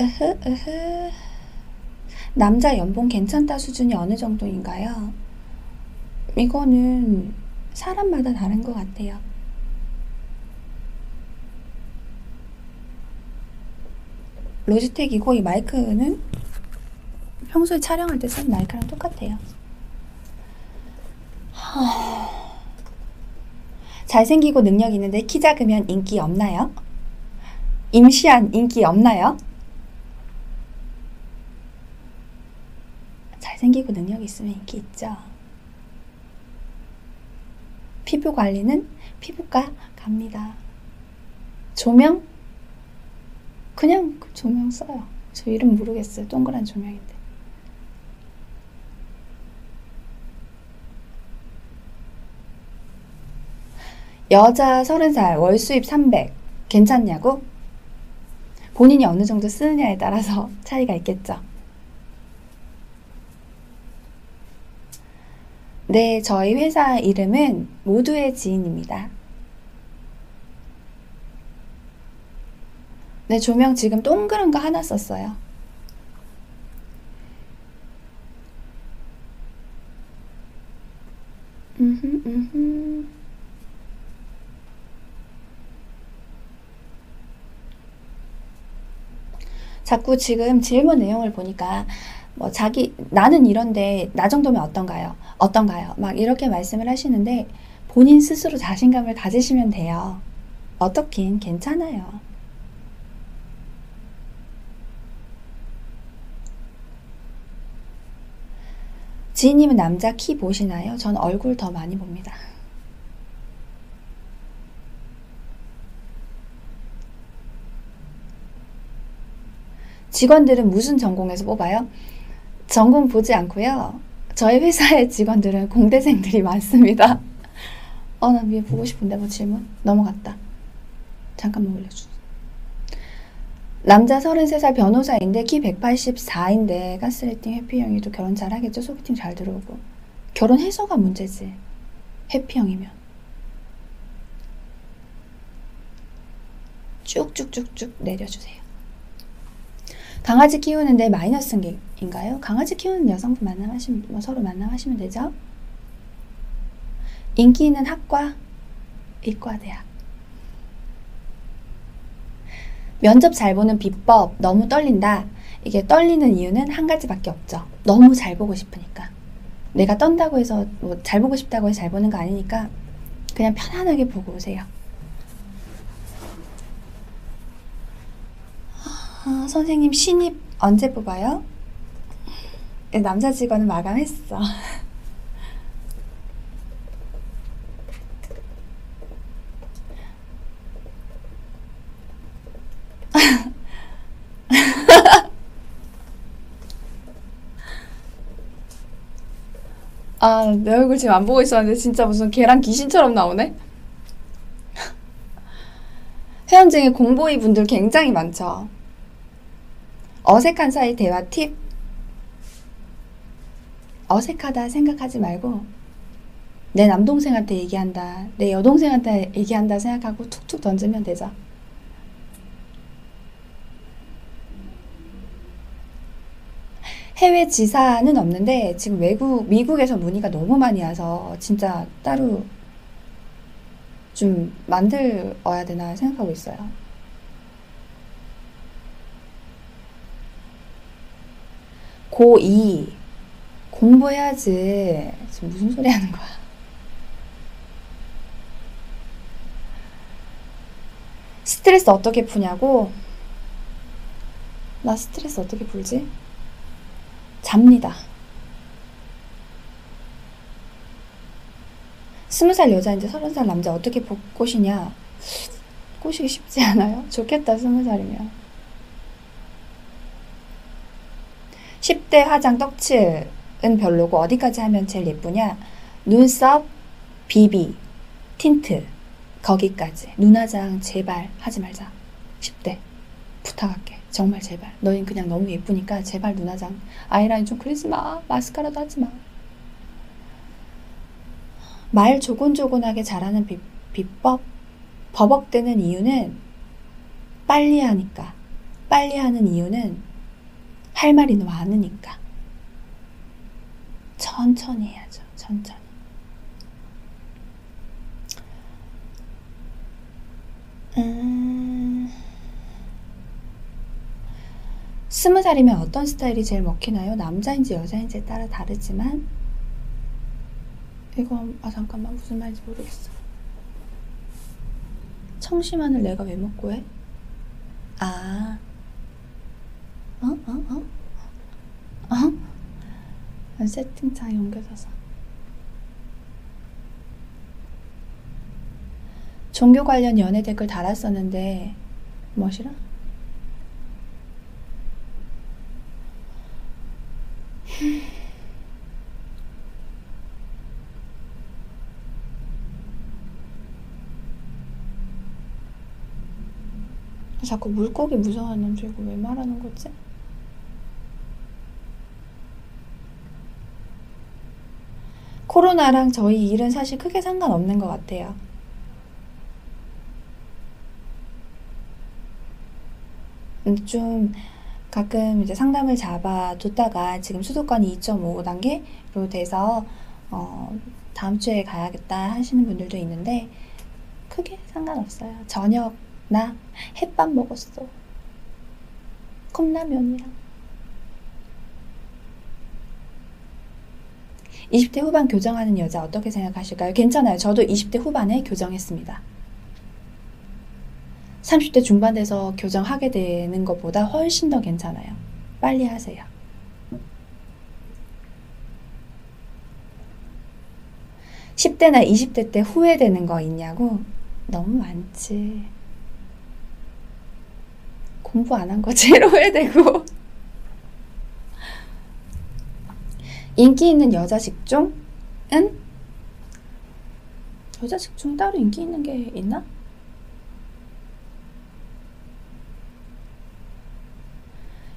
으흐 으흐 남자 연봉 괜찮다 수준이 어느 정도인가요? 이거는 사람마다 다른 것 같아요. 로지텍이고 이 마이크는 평소에 촬영할 때 쓰는 마이크랑 똑같아요. 잘생기고 능력 있는데 키 작으면 인기 없나요? 임시한 인기 없나요? 잘생기고 능력 있으면 인기 있죠. 피부 관리는 피부과 갑니다. 조명? 그냥 그 조명 써요. 저 이름 모르겠어요. 동그란 조명인데. 여자 30살 월 수입 300 괜찮냐고? 본인이 어느 정도 쓰느냐에 따라서 차이가 있겠죠. 네, 저희 회사 이름은 모두의 지인입니다. 네, 조명 지금 동그란 거 하나 썼어요. 음흠, 음흠. 자꾸 지금 질문 내용을 보니까 뭐 자기 나는 이런데 나 정도면 어떤가요? 어떤가요? 막 이렇게 말씀을 하시는데 본인 스스로 자신감을 가지시면 돼요. 어떻긴 괜찮아요. 지인님은 남자 키 보시나요? 전 얼굴 더 많이 봅니다. 직원들은 무슨 전공에서 뽑아요? 전공 보지 않고요. 저희 회사의 직원들은 공대생들이 많습니다. 어, 나 위에 보고 싶은데 뭐 질문? 넘어갔다. 잠깐만 올려주. 남자 33살 변호사인데 키 184인데 가스레팅 해피형이도 결혼 잘하겠죠? 소개팅 잘 들어오고. 결혼해서가 문제지. 해피형이면. 쭉쭉쭉쭉 내려주세요. 강아지 키우는데 마이너스인가요? 강아지 키우는 여성분 만남하시면 뭐 서로 만남하시면 되죠. 인기 있는 학과 이과대학 면접 잘 보는 비법 너무 떨린다. 이게 떨리는 이유는 한 가지밖에 없죠. 너무 잘 보고 싶으니까. 내가 떤다고 해서 뭐 잘 보고 싶다고 해서 잘 보는 거 아니니까 그냥 편안하게 보고 오세요. 아, 선생님 신입 언제 뽑아요? 네, 남자 직원은 마감했어. 아, 내 얼굴 지금 안 보고 있었는데 진짜 무슨 계란 귀신처럼 나오네? 회원 중에 공보이 분들 굉장히 많죠. 어색한 사이 대화 팁. 어색하다 생각하지 말고 내 남동생한테 얘기한다, 내 여동생한테 얘기한다 생각하고 툭툭 던지면 되죠. 해외 지사는 없는데 지금 외국 미국에서 문의가 너무 많이 와서 진짜 따로 좀 만들어야 되나 생각하고 있어요. 고2 공부해야지. 지금 무슨 소리 하는 거야? 스트레스 어떻게 푸냐고? 나 스트레스 어떻게 풀지? 잡니다. 스무 살 여자인데 서른 살 남자 어떻게 보- 꼬시냐? 꼬시기 쉽지 않아요? 좋겠다, 스무 살이면. 10대 화장 떡칠은 별로고 어디까지 하면 제일 예쁘냐? 눈썹, 비비, 틴트, 거기까지. 눈화장 제발 하지 말자. 10대. 부탁할게. 정말 제발. 너흰 그냥 너무 예쁘니까 제발 눈화장. 아이라인 좀 그리지 마. 마스카라도 하지 마. 말 조곤조곤하게 잘하는 비, 비법? 버벅대는 이유는 빨리 하니까. 빨리 하는 이유는 할 말이 많으니까. 천천히 해야죠. 천천히. 음... 스무 살이면 어떤 스타일이 제일 먹히나요? 남자인지 여자인지에 따라 다르지만 이거 아 잠깐만 무슨 말인지 모르겠어. 청심환을 내가 왜 먹고 해? 아, 어? 어? 어? 어? 세팅창에 옮겨져서. 종교 관련 연애 댓글 달았었는데 뭐시라? 자꾸 물고기 무서워하는 이거 왜 말하는 거지? 코로나랑 저희 일은 사실 크게 상관없는 것 같아요. 음, 좀 가끔 이제 상담을 잡아뒀다가 지금 수도권이 2.5단계로 돼서 어, 다음 주에 가야겠다 하시는 분들도 있는데 크게 상관없어요. 저녁 나 햇밥 먹었어. 컵라면이랑. 20대 후반 교정하는 여자 어떻게 생각하실까요? 괜찮아요. 저도 20대 후반에 교정했습니다. 30대 중반 돼서 교정하게 되는 것보다 훨씬 더 괜찮아요. 빨리 하세요. (10대나) (20대) 때 후회되는 거 있냐고 너무 많지 공부 안 한 거 제일 후회되고 인기 있는 여자 직종은 여자 직종 따로 인기 있는 게 있나?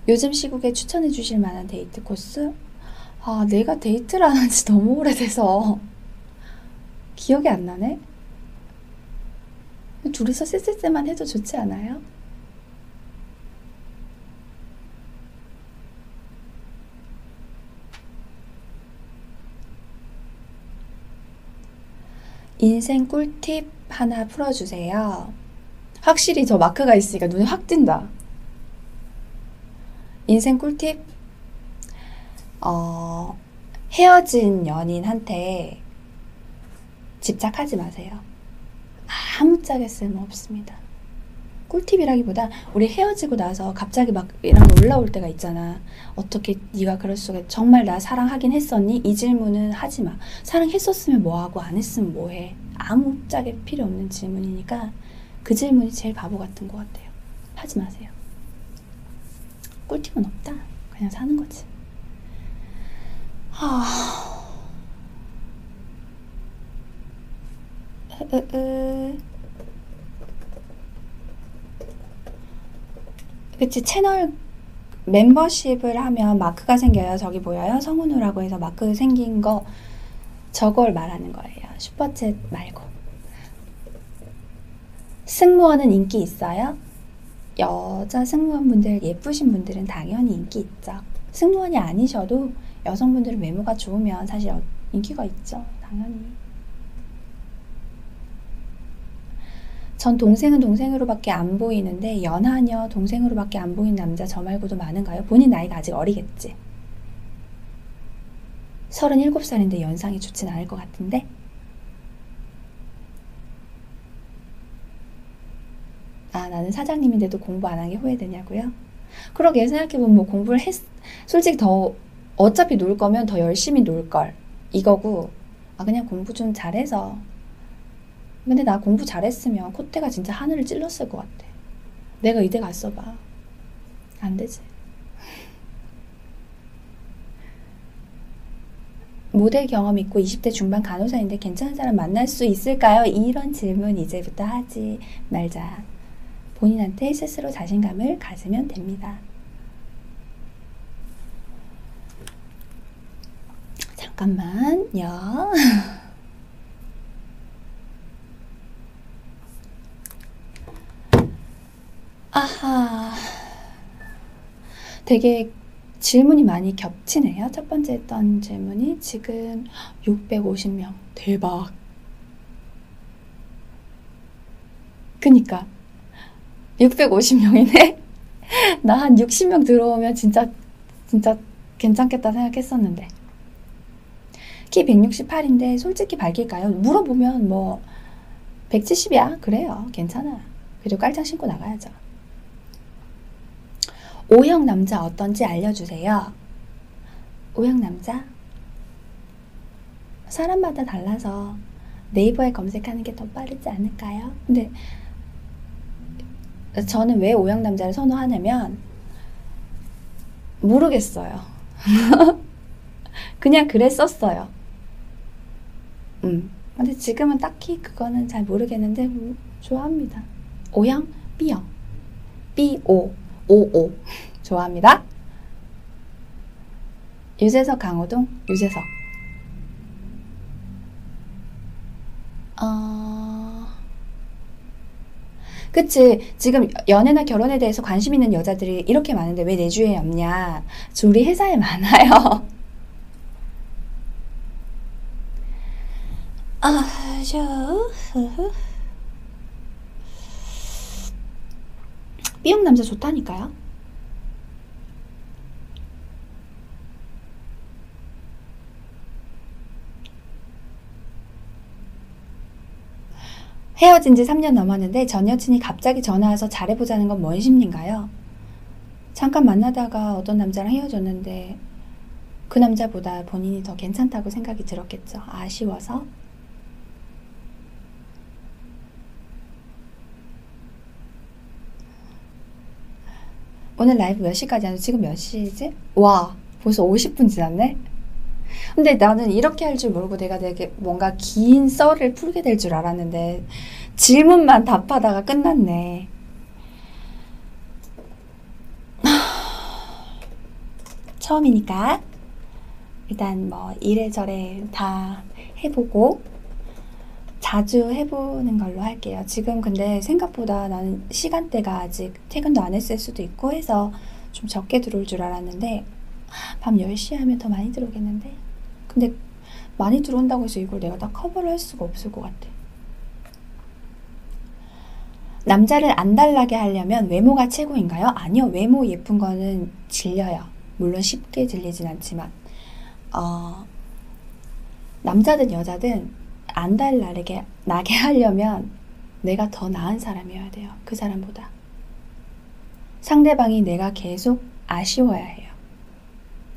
요즘 시국에 추천해 주실 만한 데이트 코스? 아, 내가 데이트를 안 한 지 너무 오래돼서 기억이 안 나네? 둘이서 쓸쓸 때만 해도 좋지 않아요? 인생 꿀팁 하나 풀어주세요. 확실히 저 마크가 있으니까 눈에 확 띈다. 인생 꿀팁? 어, 헤어진 연인한테 집착하지 마세요. 아무짝에 쓸모없습니다. 꿀팁이라기보다 우리 헤어지고 나서 갑자기 막 이런 거 올라올 때가 있잖아. 어떻게 네가 그럴 수가 정말 나 사랑하긴 했었니? 이 질문은 하지 마. 사랑했었으면 뭐하고 안 했으면 뭐해. 아무 짝에 필요 없는 질문이니까 그 질문이 제일 바보 같은 것 같아요. 하지 마세요. 꿀팁은 없다. 그냥 사는 거지. 하... 으, 으, 그치 채널 멤버십을 하면 마크가 생겨요. 저기 보여요? 성은우라고 해서 마크 생긴 거 저걸 말하는 거예요. 슈퍼챗 말고. 승무원은 인기 있어요? 여자 승무원분들 예쁘신 분들은 당연히 인기 있죠. 승무원이 아니셔도 여성분들은 외모가 좋으면 사실 인기가 있죠. 당연히. 전 동생은 동생으로밖에 안 보이는데 연하녀 동생으로밖에 안 보이는 남자 저 말고도 많은가요? 본인 나이가 아직 어리겠지. 37살인데 연상이 좋진 않을 것 같은데? 아, 나는 사장님인데도 공부 안 한 게 후회되냐고요? 그러게 생각해보면 뭐 공부를 했, 솔직히 더, 어차피 놀 거면 더 열심히 놀 걸. 이거고, 아, 그냥 공부 좀 잘해서 근데 나 공부 잘했으면 콧대가 진짜 하늘을 찔렀을 것 같아. 내가 의대 갔어 봐. 안 되지. 모델 경험 있고 20대 중반 간호사인데 괜찮은 사람 만날 수 있을까요? 이런 질문 이제부터 하지 말자. 본인한테 스스로 자신감을 가지면 됩니다. 잠깐만요. 아하. 되게 질문이 많이 겹치네요. 첫 번째 했던 질문이 지금 650명. 대박. 그니까. 650명이네? 나 한 60명 들어오면 진짜, 진짜 괜찮겠다 생각했었는데. 키 168인데 솔직히 밝힐까요? 물어보면 뭐, 170이야? 그래요. 괜찮아. 그리고 깔짱 신고 나가야죠. O형 남자 어떤지 알려주세요. O형 남자? 사람마다 달라서 네이버에 검색하는 게 더 빠르지 않을까요? 근데 저는 왜 O형 남자를 선호하냐면 모르겠어요. 그냥 그랬었어요. 음. 근데 지금은 딱히 그거는 잘 모르겠는데 음, 좋아합니다. O형, B형. B-O. 55 좋아합니다. 유재석 강호동? 유재석. 어... 그치. 지금 연애나 결혼에 대해서 관심 있는 여자들이 이렇게 많은데 왜 내 주위에 없냐? 우리 회사에 많아요. 아, 저, B형 남자 좋다니까요. 헤어진 지 3년 넘었는데 전 여친이 갑자기 전화와서 잘해보자는 건 뭔 심리인가요? 잠깐 만나다가 어떤 남자랑 헤어졌는데 그 남자보다 본인이 더 괜찮다고 생각이 들었겠죠. 아쉬워서. 오늘 라이브 몇 시까지 하죠? 지금 몇 시지? 와, 벌써 50분 지났네? 근데 나는 이렇게 할 줄 모르고 내가 되게 뭔가 긴 썰을 풀게 될 줄 알았는데 질문만 답하다가 끝났네. 처음이니까 일단 뭐 이래저래 다 해보고 자주 해보는 걸로 할게요. 지금 근데 생각보다 나는 시간대가 아직 퇴근도 안 했을 수도 있고 해서 좀 적게 들어올 줄 알았는데 밤 10시 하면 더 많이 들어오겠는데? 근데 많이 들어온다고 해서 이걸 내가 다 커버를 할 수가 없을 것 같아. 남자를 안 달라게 하려면 외모가 최고인가요? 아니요. 외모 예쁜 거는 질려요. 물론 쉽게 질리진 않지만. 어, 남자든 여자든 안 달라게 나게 하려면 내가 더 나은 사람이어야 돼요. 그 사람보다. 상대방이 내가 계속 아쉬워야 해요.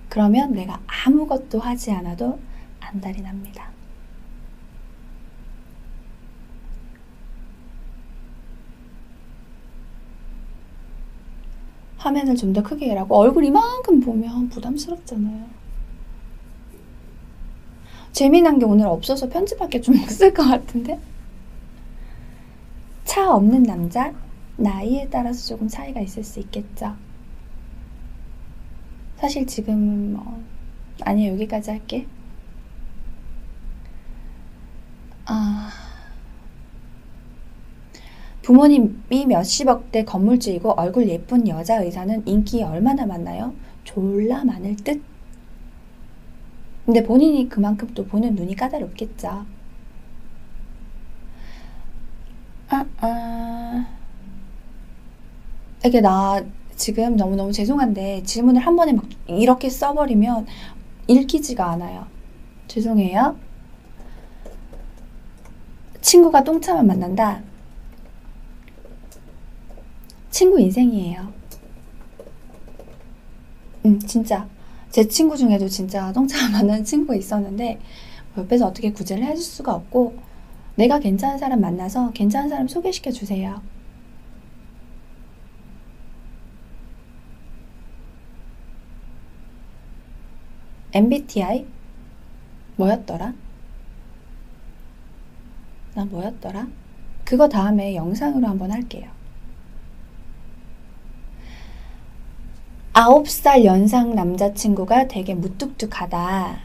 그러면 내가 아무것도 하지 않아도 안달이 납니다. 화면을 좀 더 크게 해라고 얼굴 이만큼 보면 부담스럽잖아요. 재미난 게 오늘 없어서 편집할 게좀 없을 것 같은데? 차 없는 남자? 나이에 따라서 조금 차이가 있을 수 있겠죠. 사실 지금 뭐 아니 여기까지 할게. 아 부모님이 몇십억대 건물주이고 얼굴 예쁜 여자 의사는 인기 얼마나 많나요? 졸라 많을 듯. 근데 본인이 그만큼 또 보는 눈이 까다롭겠죠. 아, 아. 이게 나 지금 너무너무 죄송한데 질문을 한 번에 막 이렇게 써버리면 읽히지가 않아요. 죄송해요. 친구가 똥차만 만난다. 친구 인생이에요. 음, 진짜. 제 친구 중에도 진짜 똥차 만나는 친구가 있었는데, 옆에서 어떻게 구제를 해줄 수가 없고, 내가 괜찮은 사람 만나서 괜찮은 사람 소개시켜 주세요. MBTI? 뭐였더라? 나 뭐였더라? 그거 다음에 영상으로 한번 할게요. 아홉 살 연상 남자친구가 되게 무뚝뚝하다.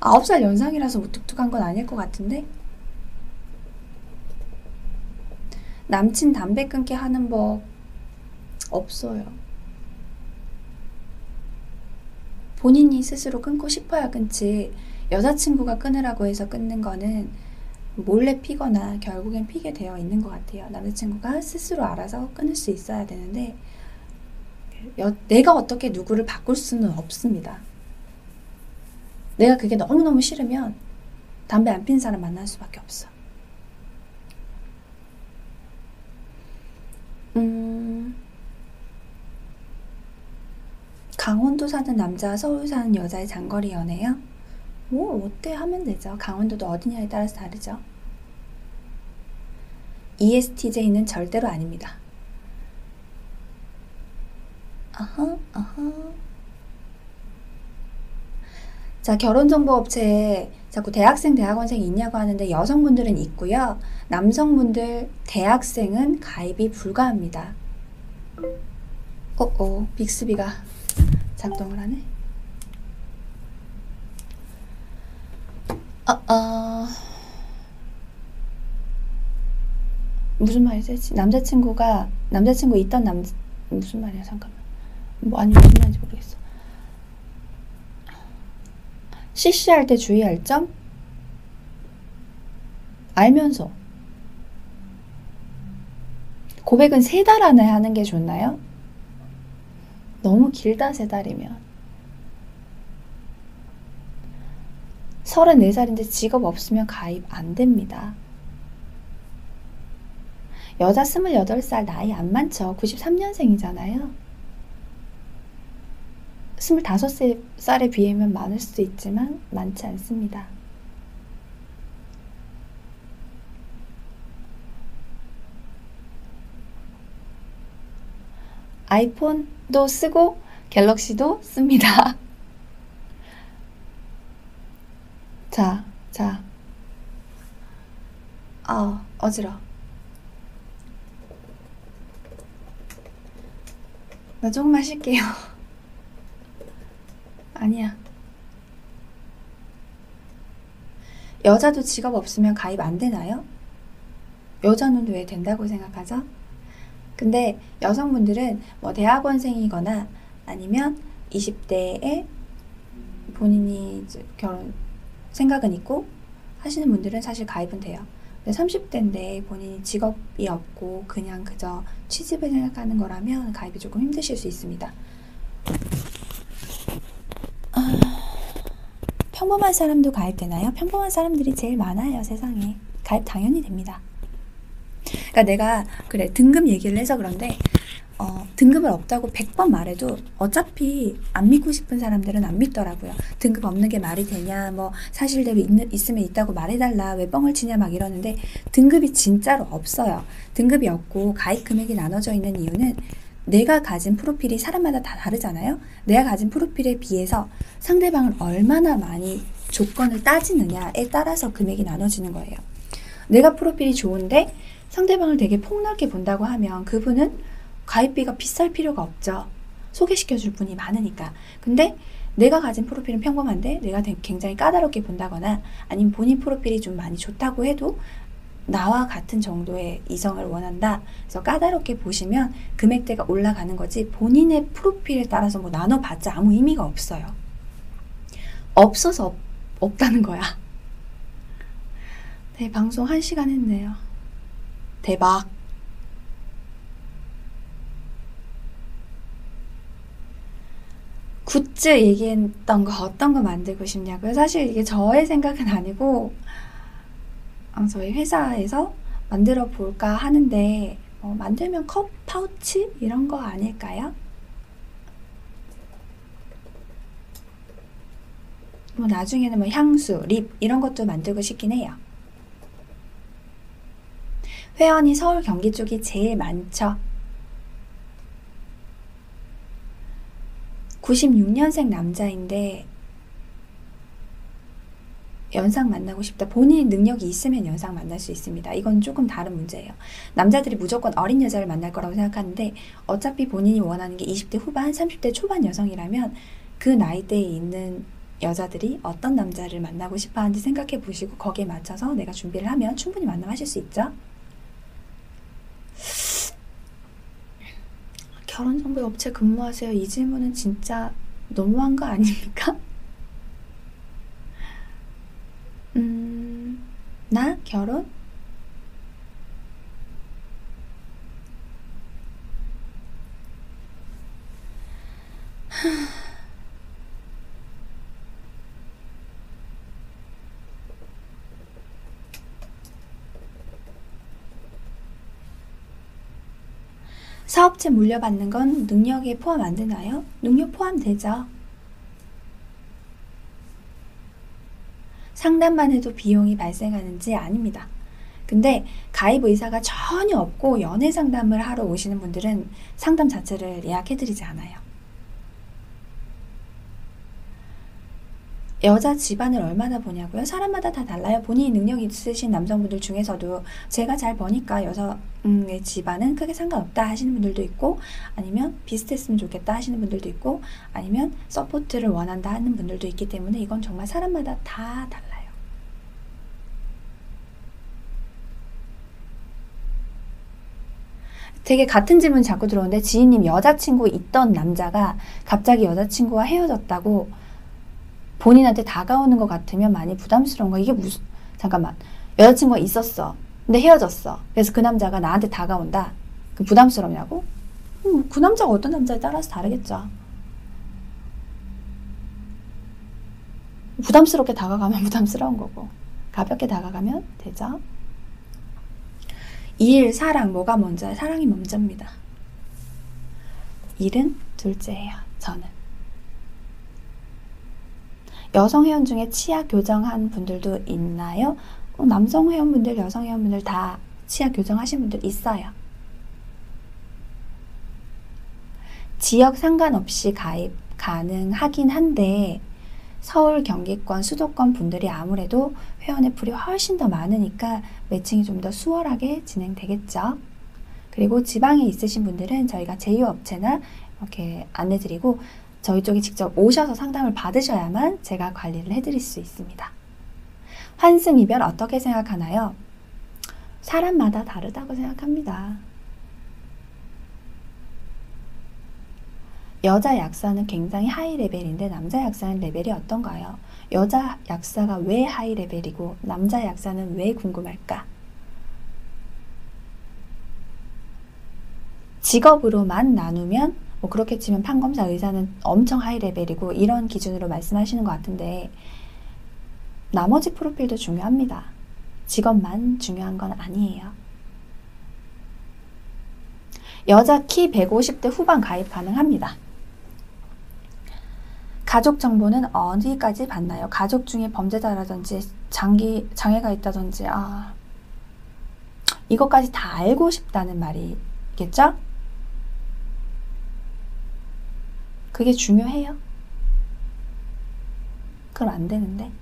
아홉 살 연상이라서 무뚝뚝한 건 아닐 것 같은데? 남친 담배 끊게 하는 법 없어요. 본인이 스스로 끊고 싶어야 끊지 여자친구가 끊으라고 해서 끊는 거는 몰래 피거나 결국엔 피게 되어 있는 것 같아요. 남자친구가 스스로 알아서 끊을 수 있어야 되는데 여, 내가 어떻게 누구를 바꿀 수는 없습니다. 내가 그게 너무너무 싫으면 담배 안 피는 사람 만날 수밖에 없어. 음, 강원도 사는 남자, 서울 사는 여자의 장거리 연애요? 뭐 어때 하면 되죠. 강원도도 어디냐에 따라서 다르죠. ESTJ는 절대로 아닙니다. 아하, 아하. 자, 결혼정보업체에 자꾸 대학생, 대학원생이 있냐고 하는데 여성분들은 있고요. 남성분들, 대학생은 가입이 불가합니다. 어, 어, 빅스비가 작동을 하네. 아, 아. 무슨 말이지? 남자친구가 남자친구 있던 남 무슨 말이야? 잠깐만. 뭐 아니 무슨 말인지 모르겠어. CC할 때 주의할 점? 알면서 고백은 세 달 안에 하는 게 좋나요? 너무 길다 세 달이면 34살인데 직업 없으면 가입 안 됩니다. 여자 28살 나이 안 많죠. 93년생이잖아요. 25살에 비하면 많을 수도 있지만 많지 않습니다. 아이폰도 쓰고 갤럭시도 씁니다. 자, 자. 아, 어지러. 나 조금만 쉴게요. 아니야. 여자도 직업 없으면 가입 안 되나요? 여자는 왜 된다고 생각하죠? 근데 여성분들은 뭐 대학원생이거나 아니면 20대에 본인이 결혼 생각은 있고 하시는 분들은 사실 가입은 돼요. 근데 30대인데 본인이 직업이 없고 그냥 그저 취집을 생각하는 거라면 가입이 조금 힘드실 수 있습니다. 아, 평범한 사람도 가입되나요? 평범한 사람들이 제일 많아요, 세상에. 가입 당연히 됩니다. 그러니까 내가 그래 등급 얘기를 해서 그런데 어, 등급을 없다고 100번 말해도 어차피 안 믿고 싶은 사람들은 안 믿더라고요. 등급 없는 게 말이 되냐, 뭐 사실대로 있는, 있으면 있다고 말해달라, 왜 뻥을 치냐 막 이러는데 등급이 진짜로 없어요. 등급이 없고 가입 금액이 나눠져 있는 이유는 내가 가진 프로필이 사람마다 다 다르잖아요. 내가 가진 프로필에 비해서 상대방을 얼마나 많이 조건을 따지느냐에 따라서 금액이 나눠지는 거예요. 내가 프로필이 좋은데 상대방을 되게 폭넓게 본다고 하면 그분은 가입비가 비쌀 필요가 없죠. 소개시켜 줄 분이 많으니까. 근데 내가 가진 프로필은 평범한데 내가 굉장히 까다롭게 본다거나 아니면 본인 프로필이 좀 많이 좋다고 해도 나와 같은 정도의 이성을 원한다. 그래서 까다롭게 보시면 금액대가 올라가는 거지 본인의 프로필에 따라서 뭐 나눠봤자 아무 의미가 없어요. 없어서 없, 없다는 거야. 네, 방송 1시간 했네요. 대박. 굿즈 얘기했던 거 어떤 거 만들고 싶냐고요? 사실 이게 저의 생각은 아니고 어, 저희 회사에서 만들어 볼까 하는데 어, 만들면 컵, 파우치 이런 거 아닐까요? 뭐 나중에는 뭐 향수, 립 이런 것도 만들고 싶긴 해요. 회원이 서울 경기 쪽이 제일 많죠. 96년생 남자인데 연상 만나고 싶다. 본인 능력이 있으면 연상 만날 수 있습니다. 이건 조금 다른 문제예요. 남자들이 무조건 어린 여자를 만날 거라고 생각하는데 어차피 본인이 원하는 게 20대 후반, 30대 초반 여성이라면 그 나이대에 있는 여자들이 어떤 남자를 만나고 싶어 하는지 생각해 보시고 거기에 맞춰서 내가 준비를 하면 충분히 만남하실 수 있죠. 결혼정보 업체 근무하세요? 이 질문은 진짜 너무한 거 아닙니까? 음, 나 결혼? 사업체 물려받는 건 능력에 포함 안 되나요? 능력 포함되죠. 상담만 해도 비용이 발생하는지 아닙니다. 근데 가입 의사가 전혀 없고 연애 상담을 하러 오시는 분들은 상담 자체를 예약해드리지 않아요. 여자 집안을 얼마나 보냐고요? 사람마다 다 달라요. 본인이 능력 있으신 남성분들 중에서도 제가 잘 버니까 여성의 집안은 크게 상관없다 하시는 분들도 있고 아니면 비슷했으면 좋겠다 하시는 분들도 있고 아니면 support를 원한다 하는 분들도 있기 때문에 이건 정말 사람마다 다 달라요. 되게 같은 질문 자꾸 들어오는데 지인님 여자친구 있던 남자가 갑자기 여자친구와 헤어졌다고 본인한테 다가오는 것 같으면 많이 부담스러운 거. 이게 무슨 잠깐만. 여자친구가 있었어. 근데 헤어졌어. 그래서 그 남자가 나한테 다가온다? 그 부담스럽냐고? 음, 그 남자가 어떤 남자에 따라서 다르겠죠. 부담스럽게 다가가면 부담스러운 거고. 가볍게 다가가면 되죠. 일, 사랑. 뭐가 먼저야? 사랑이 먼저입니다. 일은 둘째예요 저는 여성 회원 중에 치아 교정한 분들도 있나요? 어, 남성 회원분들, 여성 회원분들 다 치아 교정하신 분들 있어요. 지역 상관없이 가입 가능하긴 한데 서울 경기권 수도권 분들이 아무래도 회원의 풀이 훨씬 더 많으니까 매칭이 좀 더 수월하게 진행되겠죠. 그리고 지방에 있으신 분들은 저희가 제휴업체나 이렇게 안내드리고 저희 쪽에 직접 오셔서 상담을 받으셔야만 제가 관리를 해드릴 수 있습니다. 환승 이별 어떻게 생각하나요? 사람마다 다르다고 생각합니다. 여자 약사는 굉장히 high level인데 남자 약사는 레벨이 어떤가요? 여자 약사가 왜 high level이고 남자 약사는 왜 궁금할까? 직업으로만 나누면 뭐 그렇게 치면 판검사 의사는 엄청 high level이고 이런 기준으로 말씀하시는 것 같은데 나머지 프로필도 중요합니다. 직업만 중요한 건 아니에요. 여자 키 150대 후반 가입 가능합니다. 가족 정보는 어디까지 받나요? 가족 중에 범죄자라든지 장기 장애가 있다든지 아 이것까지 다 알고 싶다는 말이겠죠? 그게 중요해요? 그럼 안 되는데.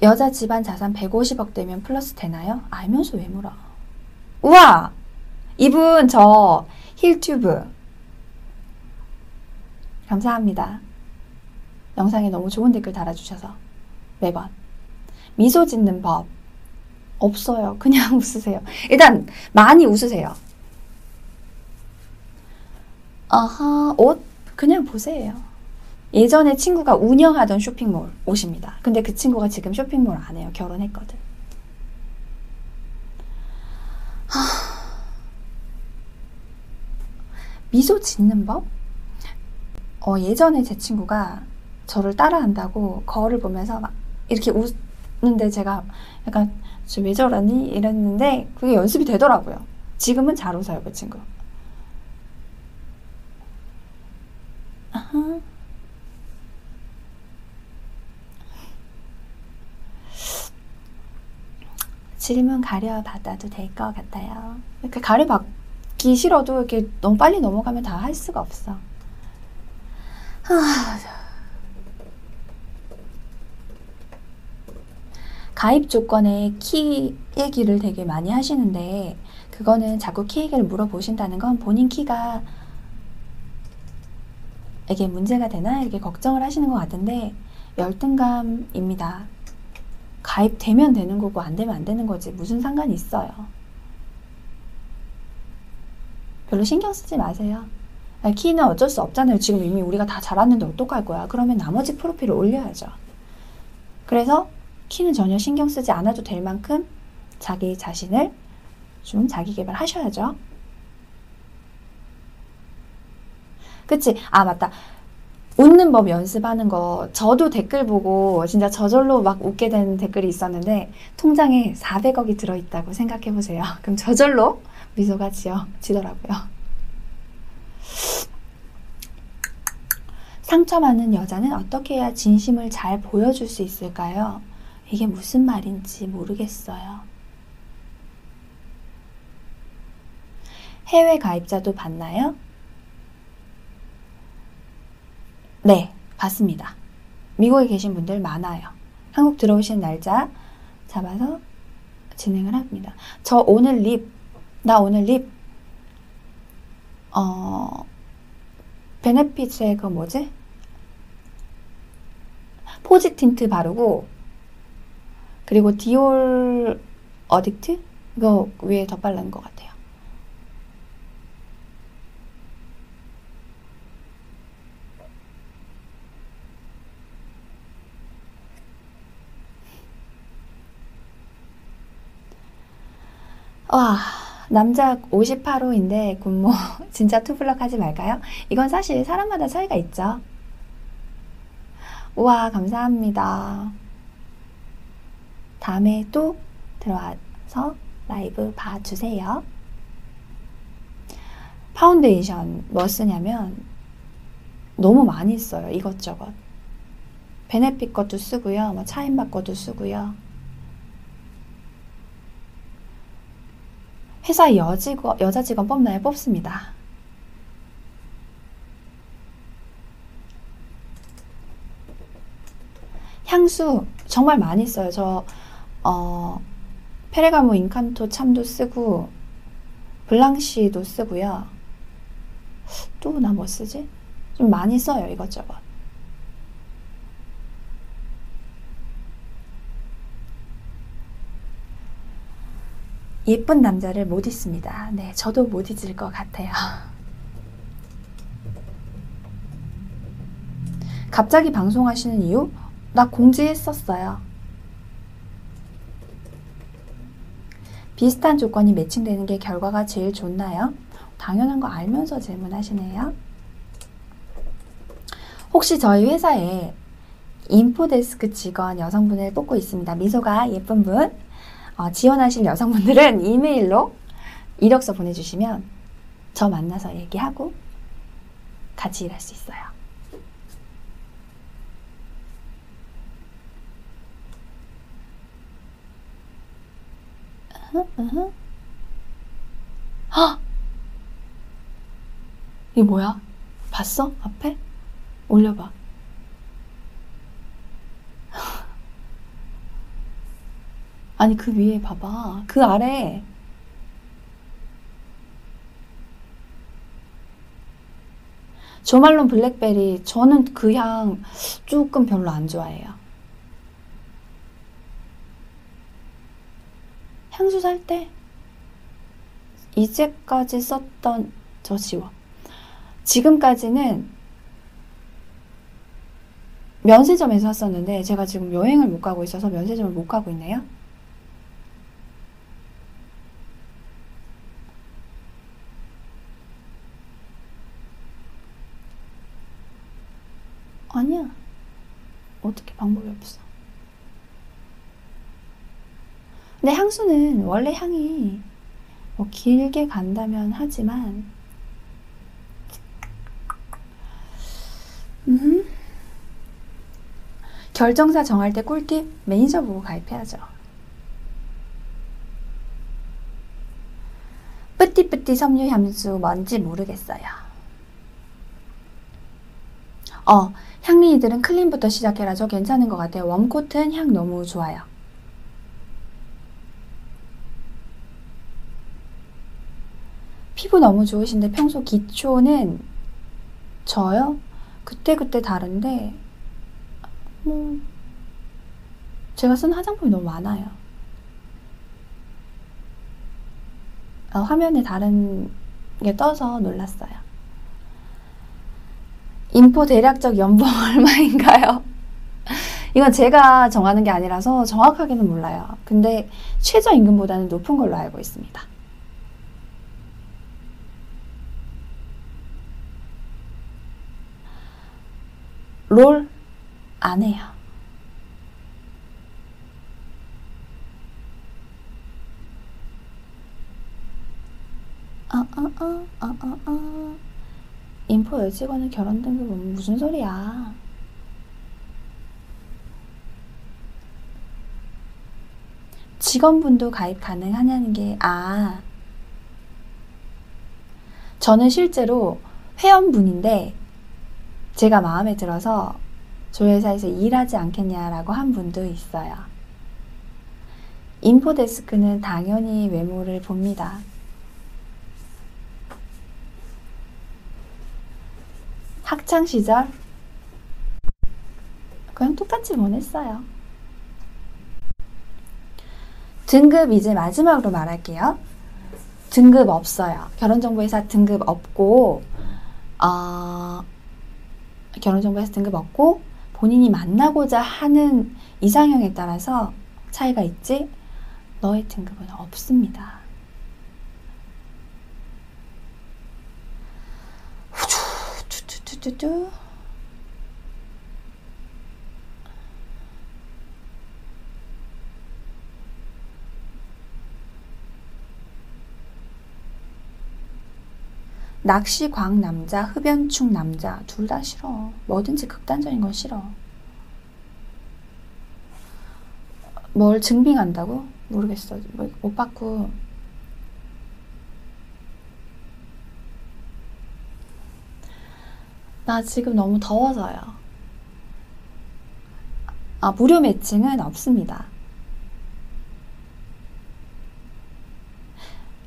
여자 집안 자산 150억 되면 플러스 되나요? 알면서 왜 물어? 우와! 이분 저 힐튜브 감사합니다. 영상에 너무 좋은 댓글 달아주셔서 매번 미소 짓는 법 없어요. 그냥 웃으세요. 일단 많이 웃으세요. 아하, 옷 그냥 보세요. 예전에 친구가 운영하던 쇼핑몰 옷입니다. 근데 그 친구가 지금 쇼핑몰 안 해요. 결혼했거든. 하... 미소 짓는 법? 어, 예전에 제 친구가 저를 따라한다고 거울을 보면서 막 이렇게 웃는데 제가 약간 왜 저러니? 이랬는데 그게 연습이 되더라고요. 지금은 잘 웃어요, 그 친구. 아하. 질문 가려받아도 될 것 같아요. 이렇게 가려받기 싫어도 이렇게 너무 빨리 넘어가면 다 할 수가 없어. 가입 조건에 키 얘기를 되게 많이 하시는데 그거는 자꾸 키 얘기를 물어보신다는 건 본인 키가 이게 문제가 되나 이렇게 걱정을 하시는 것 같은데 열등감입니다. 가입되면 되는 거고 안 되면 안 되는 거지 무슨 상관이 있어요. 별로 신경 쓰지 마세요. 키는 어쩔 수 없잖아요. 지금 이미 우리가 다 잘았는데 어떡할 거야. 그러면 나머지 프로필을 올려야죠. 그래서 키는 전혀 신경 쓰지 않아도 될 만큼 자기 자신을 좀 자기 개발하셔야죠. 그치? 아, 맞다. 웃는 법 연습하는 거, 저도 댓글 보고 진짜 저절로 막 웃게 된 댓글이 있었는데, 통장에 400억이 들어있다고 생각해 보세요. 그럼 저절로 미소가 지어, 지더라고요. 상처 많은 여자는 어떻게 해야 진심을 잘 보여줄 수 있을까요? 이게 무슨 말인지 모르겠어요. 해외 가입자도 봤나요? 네, 봤습니다. 미국에 계신 분들 많아요. 한국 들어오신 날짜 잡아서 진행을 합니다. 저 오늘 립, 나 오늘 립, 어, 베네핏의 그 뭐지? 포지 틴트 바르고, 그리고 디올 어딕트? 이거 위에 덧발른 것 같아요. 와, 남자 58호인데 군모 진짜 투블럭 하지 말까요? 이건 사실 사람마다 차이가 있죠. 우와, 감사합니다. 다음에 또 들어와서 라이브 봐주세요. 파운데이션 뭐 쓰냐면 너무 많이 써요. 이것저것. 베네핏 것도 쓰고요. 뭐 차앤박 것도 쓰고요. 회사 여직원, 여자 직원 뽑나요? 뽑습니다. 향수 정말 많이 써요. 저 어, 페레가모 인칸토 참도 쓰고 블랑시도 쓰고요. 또 나 뭐 쓰지? 좀 많이 써요 이것저것. 예쁜 남자를 못 잊습니다. 네, 저도 못 잊을 것 같아요. 갑자기 방송하시는 이유? 나 공지했었어요. 비슷한 조건이 매칭되는 게 결과가 제일 좋나요? 당연한 거 알면서 질문하시네요. 혹시 저희 회사에 인포데스크 직원 여성분을 뽑고 있습니다. 미소가 예쁜 분. 어, 지원하실 여성분들은 이메일로 이력서 보내주시면 저 만나서 얘기하고 같이 일할 수 있어요. 헉! 이게 뭐야? 봤어? 앞에? 올려봐. 아니, 그 위에 봐봐. 그 아래. 조말론 블랙베리. 저는 그 향 조금 별로 안 좋아해요. 향수 살 때 이제까지 썼던 저 지워. 지금까지는 면세점에서 샀었는데 제가 지금 여행을 못 가고 있어서 면세점을 못 가고 있네요. 아니야. 어떻게 방법이 없어. 근데 향수는 원래 향이 뭐 길게 간다면 하지만 음. 결정사 정할 때 꿀팁 매니저 보고 가입해야죠. 뿌띠뿌띠 섬유 향수 뭔지 모르겠어요. 어, 향린이들은 클린부터 시작해라죠. 괜찮은 것 같아요. 웜코튼은 향 너무 좋아요. 피부 너무 좋으신데 평소 기초는 저요? 그때 그때 다른데 뭐 제가 쓴 화장품이 너무 많아요. 어, 화면에 다른 게 떠서 놀랐어요. 인포 대략적 연봉 얼마인가요? 이건 제가 정하는 게 아니라서 정확하게는 몰라요. 근데 최저임금보다는 높은 걸로 알고 있습니다. 롤 안 해요. 아, 아, 아, 아, 아, 아. 인포 여직원은 결혼 등급은 무슨 소리야? 직원분도 가입 가능하냐는 게, 아. 저는 실제로 회원분인데, 제가 마음에 들어서 저희 회사에서 일하지 않겠냐라고 한 분도 있어요. 인포데스크는 당연히 외모를 봅니다. 학창 시절 그냥 똑같이 보냈어요. 등급 이제 마지막으로 말할게요. 등급 없어요. 결혼정보회사 등급 없고 어, 결혼정보에서 등급 얻고 본인이 만나고자 하는 이상형에 따라서 차이가 있지 너의 등급은 없습니다. 후두두두두두 낚시 광 남자, 흡연충 남자 둘 다 싫어. 뭐든지 극단적인 건 싫어. 뭘 증빙한다고? 모르겠어. 뭐, 못 받고. 나 지금 너무 더워서요. 아, 무료 매칭은 없습니다.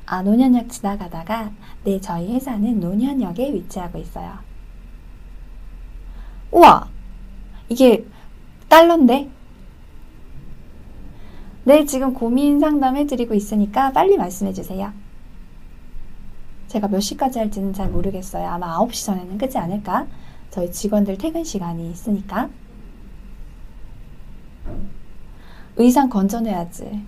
아, 노년역 지나가다가 네, 저희 회사는 노년역에 위치하고 있어요. 우와! 이게 달러인데? 네, 지금 고민 상담해드리고 있으니까 빨리 말씀해주세요. 제가 몇 시까지 할지는 잘 모르겠어요. 아마 9시 전에는 끄지 않을까 저희 직원들 퇴근 시간이 있으니까. 의상 건져내야지.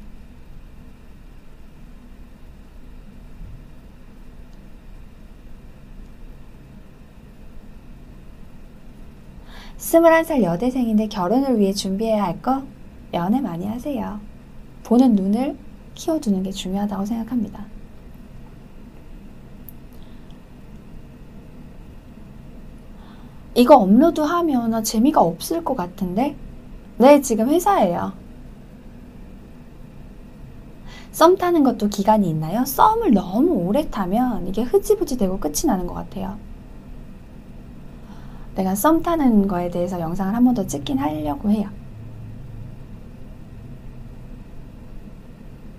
스물한 살 여대생인데 결혼을 위해 준비해야 할 거? 연애 많이 하세요. 보는 눈을 키워두는 게 중요하다고 생각합니다. 이거 업로드하면 재미가 없을 것 같은데? 네, 지금 회사예요. 썸 타는 것도 기간이 있나요? 썸을 너무 오래 타면 이게 흐지부지 되고 끝이 나는 것 같아요. 내가 썸 타는 거에 대해서 영상을 한 번 더 찍긴 하려고 해요.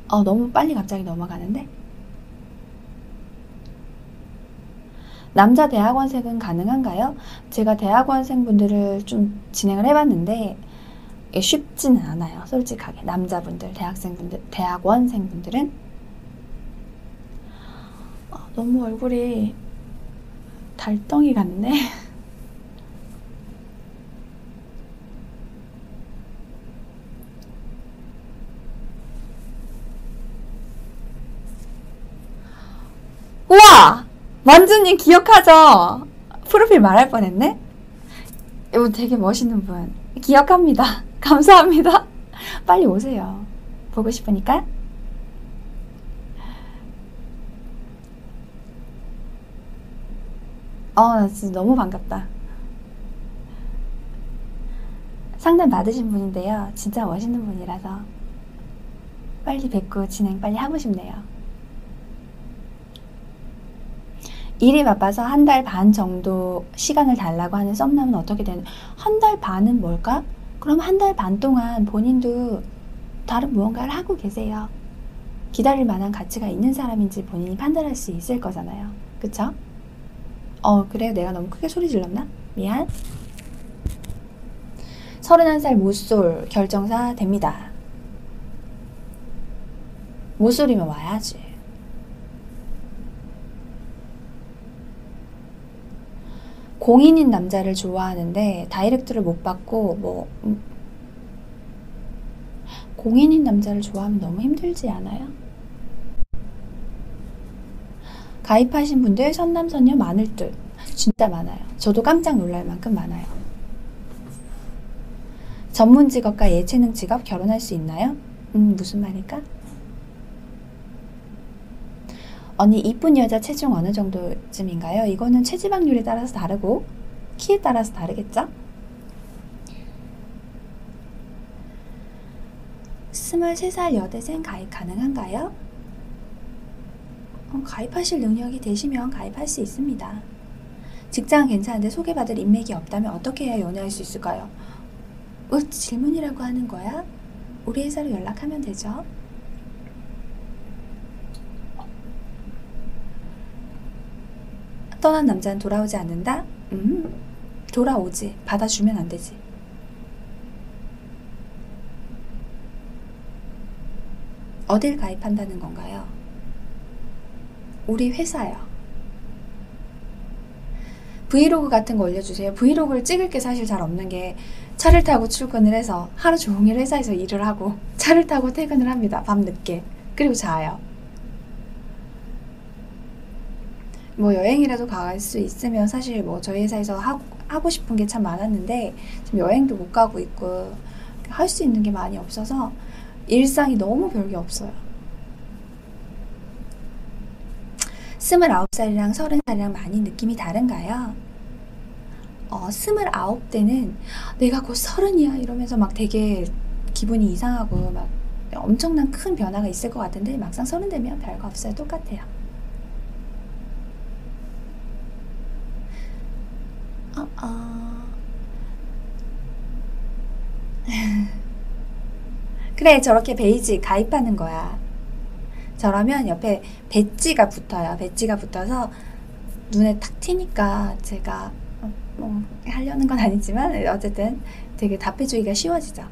어, 너무 빨리 갑자기 넘어가는데? 남자 대학원생은 가능한가요? 제가 대학원생분들을 좀 진행을 해봤는데 쉽지는 않아요. 솔직하게 남자분들, 대학생분들, 대학원생분들은 어, 너무 얼굴이 달덩이 같네. 우와! 만주님 기억하죠? 프로필 말할 뻔했네? 이거 되게 멋있는 분. 기억합니다. 감사합니다. 빨리 오세요. 보고 싶으니까. 어, 나 진짜 너무 반갑다. 상담 받으신 분인데요. 진짜 멋있는 분이라서 빨리 뵙고 진행 빨리 하고 싶네요. 일이 바빠서 한 달 반 정도 시간을 달라고 하는 썸남은 어떻게 되는? 한 달 반은 뭘까? 그럼 한 달 반 동안 본인도 다른 무언가를 하고 계세요. 기다릴 만한 가치가 있는 사람인지 본인이 판단할 수 있을 거잖아요. 그쵸? 어, 그래. 내가 너무 크게 소리 질렀나? 미안. 31살 모쏠 결정사 됩니다. 모쏠이면 와야지. 공인인 남자를 좋아하는데 다이렉트를 못 받고 뭐 음, 공인인 남자를 좋아하면 너무 힘들지 않아요? 가입하신 분들 선남선녀 많을 듯 진짜 많아요. 저도 깜짝 놀랄 만큼 많아요. 전문 직업과 예체능 직업 결혼할 수 있나요? 음, 무슨 말일까? 언니 이쁜 여자 체중 어느 정도쯤인가요? 이거는 체지방률에 따라서 다르고 키에 따라서 다르겠죠? 스물세 살 여대생 가입 가능한가요? 어, 가입하실 능력이 되시면 가입할 수 있습니다. 직장 괜찮은데 소개받을 인맥이 없다면 어떻게 해야 연애할 수 있을까요? 어, 질문이라고 하는 거야? 우리 회사로 연락하면 되죠. 떠난 남자는 돌아오지 않는다? 음, 돌아오지. 받아주면 안 되지. 어딜 가입한다는 건가요? 우리 회사요. 브이로그 같은 거 올려주세요. 브이로그를 찍을 게 사실 잘 없는 게 차를 타고 출근을 해서 하루 종일 회사에서 일을 하고 차를 타고 퇴근을 합니다. 밤 늦게. 그리고 자요. 뭐 여행이라도 갈 수 있으면 사실 뭐 저희 회사에서 하고, 하고 싶은 게 참 많았는데 지금 여행도 못 가고 있고 할 수 있는 게 많이 없어서 일상이 너무 별게 없어요. 스물아홉 살이랑 서른 살이랑 많이 느낌이 다른가요? 어, 스물아홉 때는 내가 곧 서른이야 이러면서 막 되게 기분이 이상하고 막 엄청난 큰 변화가 있을 것 같은데 막상 서른 되면 별거 없어요. 똑같아요. 어, 어. 그래, 저렇게 베이지 가입하는 거야. 저러면 옆에 배지가 붙어요. 배지가 붙어서 눈에 탁 튀니까 제가 어, 뭐 하려는 건 아니지만 어쨌든 되게 답해주기가 쉬워지죠.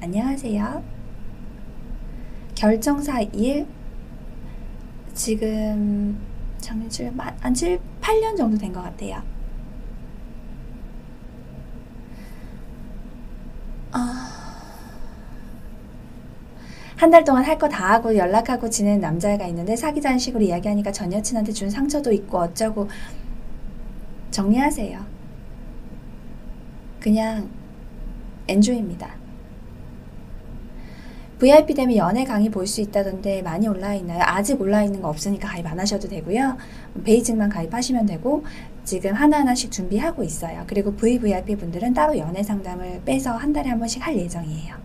안녕하세요. 결정사 1 지금 작년 7, 한 7, 8년 정도 된 것 같아요. 아... 한달 동안 할 거 다 하고 연락하고 지내는 남자애가 있는데 사귀자는 식으로 이야기하니까 전 여친한테 준 상처도 있고 어쩌고 정리하세요. 그냥 엔조이입니다. VIP 되면 연애 강의 볼 수 있다던데 많이 올라와 있나요? 아직 올라와 있는 거 없으니까 가입 안 하셔도 되고요. 베이직만 가입하시면 되고 지금 하나하나씩 준비하고 있어요. 그리고 VVIP 분들은 따로 연애 상담을 빼서 한 달에 한 번씩 할 예정이에요.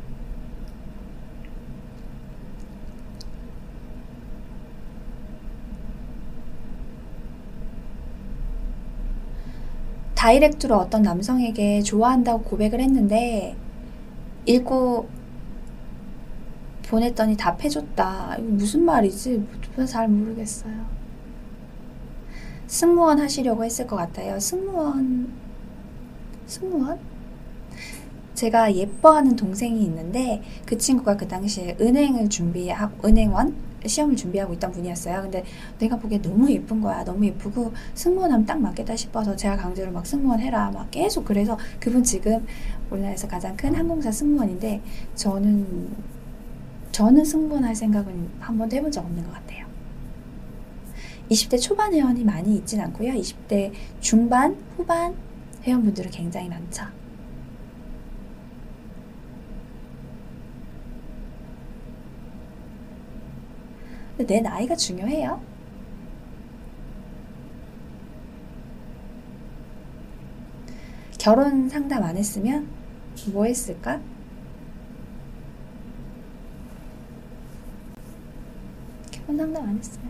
다이렉트로 어떤 남성에게 좋아한다고 고백을 했는데 읽고 보냈더니 답해줬다. 이거 무슨 말이지? 잘 모르겠어요. 승무원 하시려고 했을 것 같아요. 승무원, 승무원? 제가 예뻐하는 동생이 있는데 그 친구가 그 당시에 은행을 준비하고 은행원 시험을 준비하고 있던 분이었어요. 근데 내가 보기에 너무 예쁜 거야. 너무 예쁘고 승무원 하면 딱 맞겠다 싶어서 제가 강제로 막 승무원 해라 막 계속 그래서 그분 지금 우리나라에서 가장 큰 항공사 승무원인데 저는 저는 승무원 할 생각은 한 번도 해본 적 없는 것 같아요. 20대 초반 회원이 많이 있진 않고요. 20대 중반, 후반 회원분들은 굉장히 많죠. 근데 내 나이가 중요해요. 결혼 상담 안 했으면 뭐 했을까? 결혼 상담 안 했으면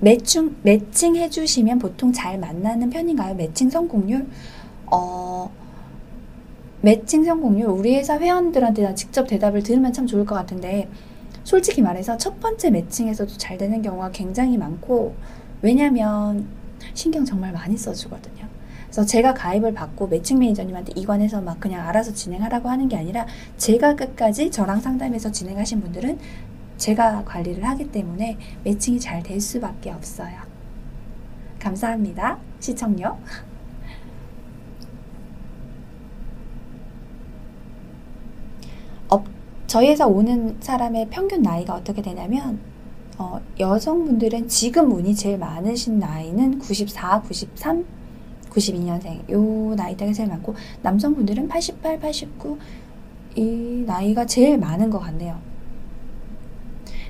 매칭 매칭 해주시면 보통 잘 만나는 편인가요? 매칭 성공률? 어 매칭 성공률 우리 회사 회원들한테 직접 대답을 들으면 참 좋을 것 같은데 솔직히 말해서 첫 번째 매칭에서도 잘 되는 경우가 굉장히 많고 왜냐면 신경 정말 많이 써주거든요. 그래서 제가 가입을 받고 매칭 매니저님한테 이관해서 막 그냥 알아서 진행하라고 하는 게 아니라 제가 끝까지 저랑 상담해서 진행하신 분들은 제가 관리를 하기 때문에 매칭이 잘 될 수밖에 없어요. 감사합니다. 시청료. 저희 회사 오는 사람의 평균 나이가 어떻게 되냐면 어, 여성분들은 지금 운이 제일 많으신 나이는 94, 93, 92년생 요 나이대가 제일 많고 남성분들은 88, 89 이 나이가 제일 많은 것 같네요.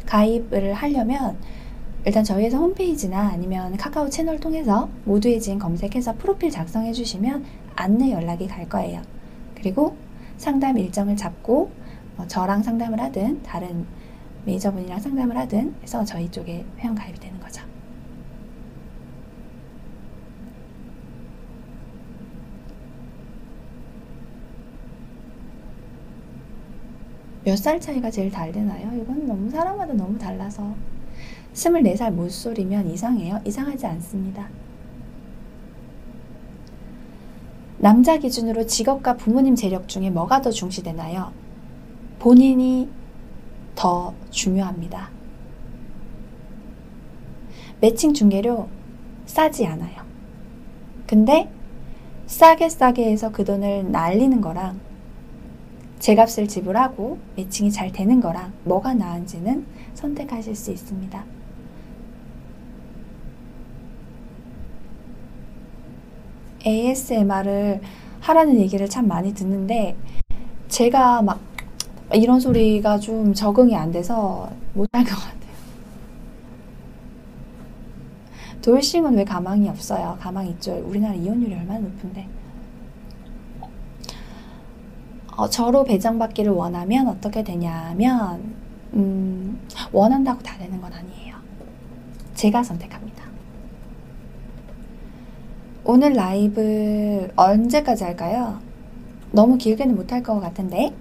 가입을 하려면 일단 저희 회사 홈페이지나 아니면 카카오 채널 통해서 모두의 진 검색해서 프로필 작성해 주시면 안내 연락이 갈 거예요. 그리고 상담 일정을 잡고 뭐 저랑 상담을 하든 다른 메이저분이랑 상담을 하든 해서 저희 쪽에 회원 가입이 되는 거죠. 몇 살 차이가 제일 잘 되나요? 이건 너무 사람마다 너무 달라서 24살 못소리면 이상해요? 이상하지 않습니다. 남자 기준으로 직업과 부모님 재력 중에 뭐가 더 중시되나요? 본인이 더 중요합니다. 매칭 중개료 싸지 않아요. 근데 싸게 싸게 해서 그 돈을 날리는 거랑 제 값을 지불하고 매칭이 잘 되는 거랑 뭐가 나은지는 선택하실 수 있습니다. ASMR을 하라는 얘기를 참 많이 듣는데 제가 막 이런 소리가 좀 적응이 안 돼서 못할 것 같아요. 돌싱은 왜 가망이 없어요? 가망 있죠. 우리나라 이혼율이 얼마나 높은데. 어, 저로 배정받기를 원하면 어떻게 되냐면 음, 원한다고 다 되는 건 아니에요. 제가 선택합니다. 오늘 라이브 언제까지 할까요? 너무 길게는 못할 것 같은데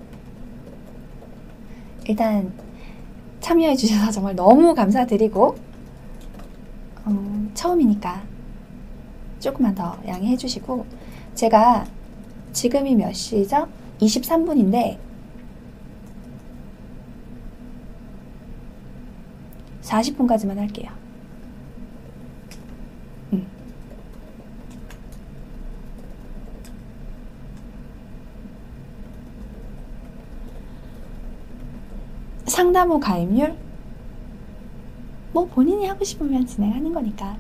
일단 참여해 주셔서 정말 너무 감사드리고 어, 처음이니까 조금만 더 양해해 주시고 제가 지금이 몇 시죠? 23분인데 40분까지만 할게요. 음. 상담 후 가입률? 뭐 본인이 하고 싶으면 진행하는 거니까.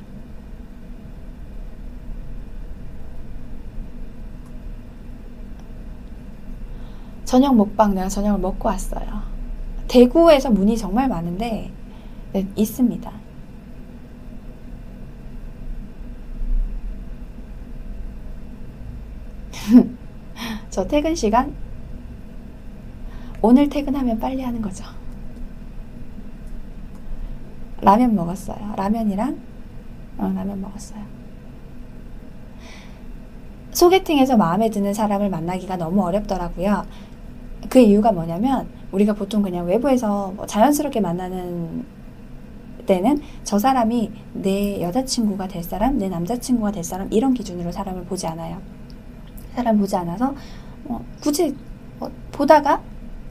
저녁 먹방 내가 저녁을 먹고 왔어요. 대구에서 문이 정말 많은데 네, 있습니다. 저 퇴근 시간 오늘 퇴근하면 빨리 하는 거죠. 라면 먹었어요. 라면이랑 어, 라면 먹었어요. 소개팅에서 마음에 드는 사람을 만나기가 너무 어렵더라고요. 그 이유가 뭐냐면 우리가 보통 그냥 외부에서 뭐 자연스럽게 만나는 때는 저 사람이 내 여자친구가 될 사람, 내 남자친구가 될 사람 이런 기준으로 사람을 보지 않아요. 사람 보지 않아서 어, 굳이 어, 보다가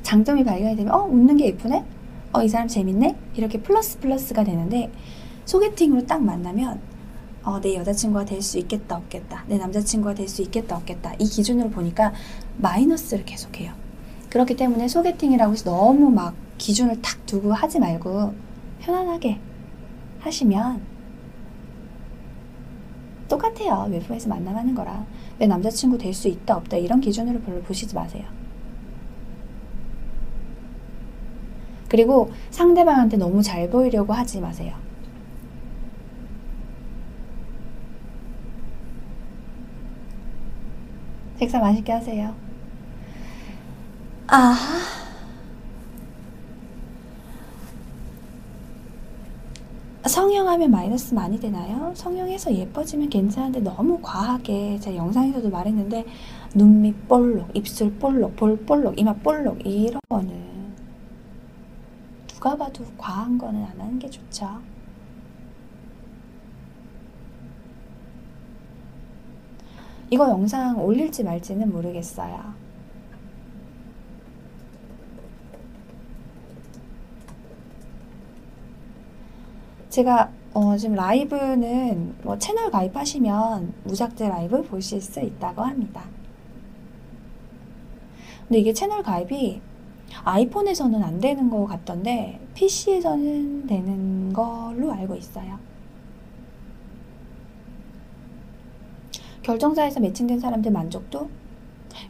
장점이 발견이 되면 어 웃는 게 예쁘네, 어 이 사람 재밌네 이렇게 플러스 플러스가 되는데 소개팅으로 딱 만나면 어, 내 여자친구가 될 수 있겠다 없겠다 내 남자친구가 될 수 있겠다 없겠다 이 기준으로 보니까 마이너스를 계속해요. 그렇기 때문에 소개팅이라고 해서 너무 막 기준을 탁 두고 하지 말고 편안하게 하시면 똑같아요. 외부에서 만남하는 거랑 내 남자친구 될 수 있다 없다 이런 기준으로 별로 보시지 마세요. 그리고 상대방한테 너무 잘 보이려고 하지 마세요. 식사 맛있게 하세요. 아. 성형하면 마이너스 많이 되나요? 성형해서 예뻐지면 괜찮은데 너무 과하게 제가 영상에서도 말했는데 눈밑 볼록, 입술 볼록, 볼 볼록, 이마 볼록 이런 거는 누가 봐도 과한 거는 안 하는 게 좋죠. 이거 영상 올릴지 말지는 모르겠어요. 제가 어, 지금 라이브는 뭐 채널 가입하시면 무작정 라이브 보실 수 있다고 합니다. 근데 이게 채널 가입이 아이폰에서는 안 되는 것 같던데 PC에서는 되는 걸로 알고 있어요. 결정사에서 매칭된 사람들 만족도?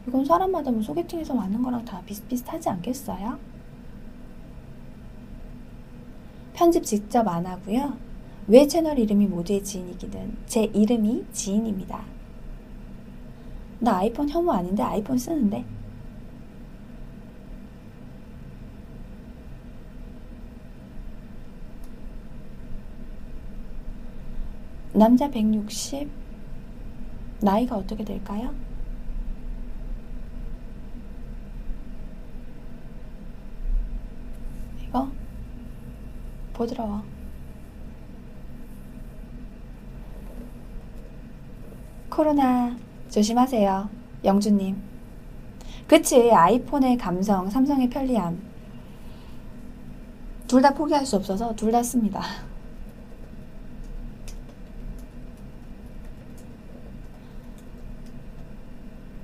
이건 사람마다 뭐 소개팅에서 맞는 거랑 다 비슷비슷하지 않겠어요? 편집 직접 안 하고요. 왜 채널 이름이 모두의 지인이기는 제 이름이 지인입니다. 나 아이폰 혐오 아닌데 아이폰 쓰는데. 남자 160 나이가 어떻게 될까요? 이거 부드러워. 코로나 조심하세요. 영주님. 그치, 아이폰의 감성, 삼성의 편리함. 둘 다 포기할 수 없어서 둘 다 씁니다.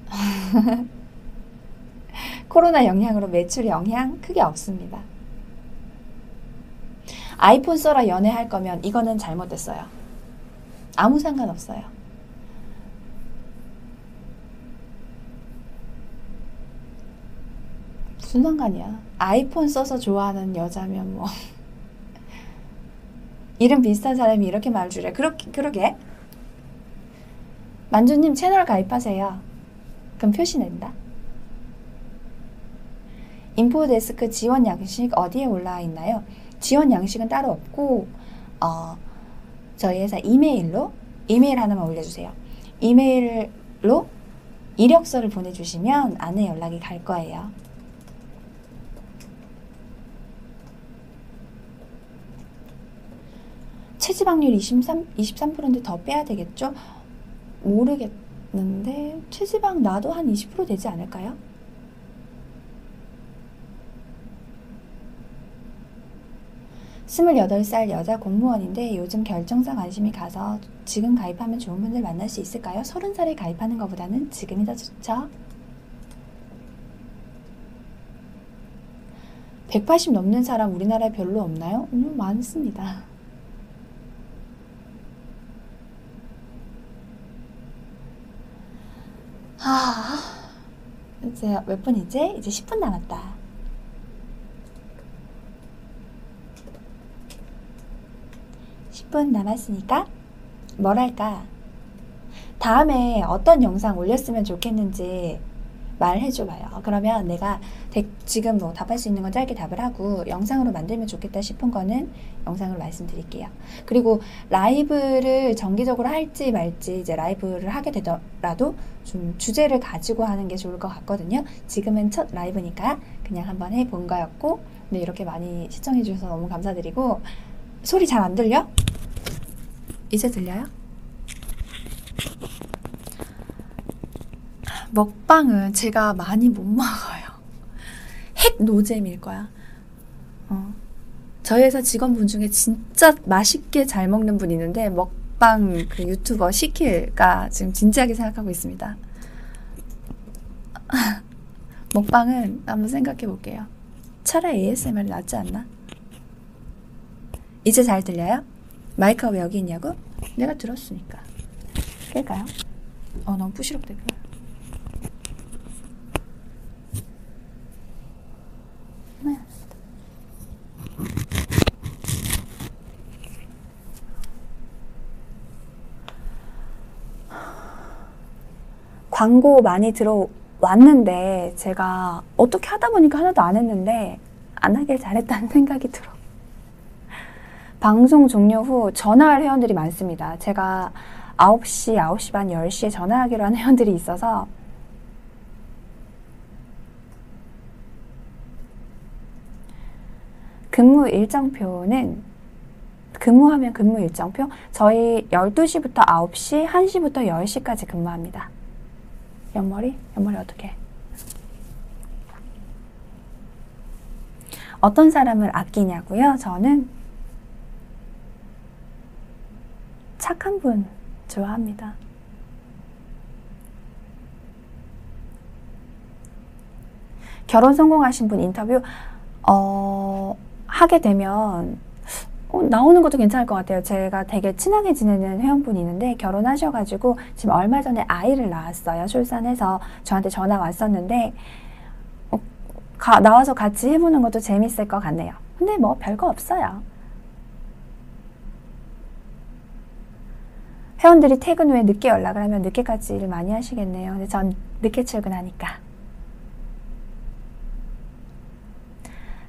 코로나 영향으로 매출 영향 크게 없습니다. 아이폰 써라 연애할 거면 이거는 잘못됐어요. 아무 상관없어요. 무슨 상관이야. 아이폰 써서 좋아하는 여자면 뭐. 이름 비슷한 사람이 이렇게 말 주래. 그렇게, 그러게. 만주님 채널 가입하세요. 그럼 표시 낸다. 인포데스크 지원 양식 어디에 올라와 있나요? 지원 양식은 따로 없고 어, 저희 회사 이메일로 이메일 하나만 올려주세요. 이메일로 이력서를 보내주시면 안에 연락이 갈 거예요. 체지방률 23, 23%인데 더 빼야 되겠죠? 모르겠는데 체지방 나도 한 20% 되지 않을까요? 28살 여자 공무원인데 요즘 결정사 관심이 가서 지금 가입하면 좋은 분들 만날 수 있을까요? 30살에 가입하는 것보다는 지금이 더 좋죠? 180 넘는 사람 우리나라에 별로 없나요? 음, 많습니다. 아, 이제 몇 분이지? 이제 10분 남았다. 10분 남았으니까 뭘 할까? 다음에 어떤 영상 올렸으면 좋겠는지 말해줘봐요. 그러면 내가 지금 뭐 답할 수 있는 건 짧게 답을 하고 영상으로 만들면 좋겠다 싶은 거는 영상으로 말씀드릴게요. 그리고 라이브를 정기적으로 할지 말지 이제 라이브를 하게 되더라도 좀 주제를 가지고 하는 게 좋을 것 같거든요. 지금은 첫 라이브니까 그냥 한번 해본 거였고 네, 이렇게 많이 시청해 주셔서 너무 감사드리고 소리 잘 안 들려? 이제 들려요? 먹방은 제가 많이 못 먹어요. 핵 노잼일 거야. 어. 저희 회사 직원분 중에 진짜 맛있게 잘 먹는 분 있는데 먹방 그 유튜버 시킬까 지금 진지하게 생각하고 있습니다. 먹방은 한번 생각해 볼게요. 차라리 ASMR이 낫지 않나? 이제 잘 들려요? 마이크가 왜 여기 있냐고? 내가 들었으니까. 뺄까요? 어, 너무 부시럽대. 광고 많이 들어왔는데 제가 어떻게 하다 보니까 하나도 안 했는데 안 하길 잘했다는 생각이 들어. 방송 종료 후 전화할 회원들이 많습니다. 제가 9시, 9시 반, 10시에 전화하기로 한 회원들이 있어서 근무 일정표는 근무하면 근무 일정표 저희 12시부터 9시, 1시부터 10시까지 근무합니다. 옆머리? 옆머리 어떻게? 어떤 사람을 아끼냐고요? 저는 착한 분 좋아합니다. 결혼 성공하신 분 인터뷰 어, 하게 되면 어, 나오는 것도 괜찮을 것 같아요. 제가 되게 친하게 지내는 회원분이 있는데 결혼하셔가지고 지금 얼마 전에 아이를 낳았어요. 출산해서 저한테 전화 왔었는데 어, 가, 나와서 같이 해보는 것도 재밌을 것 같네요. 근데 뭐 별거 없어요. 회원들이 퇴근 후에 늦게 연락을 하면 늦게까지 일을 많이 하시겠네요. 근데 전 늦게 출근하니까.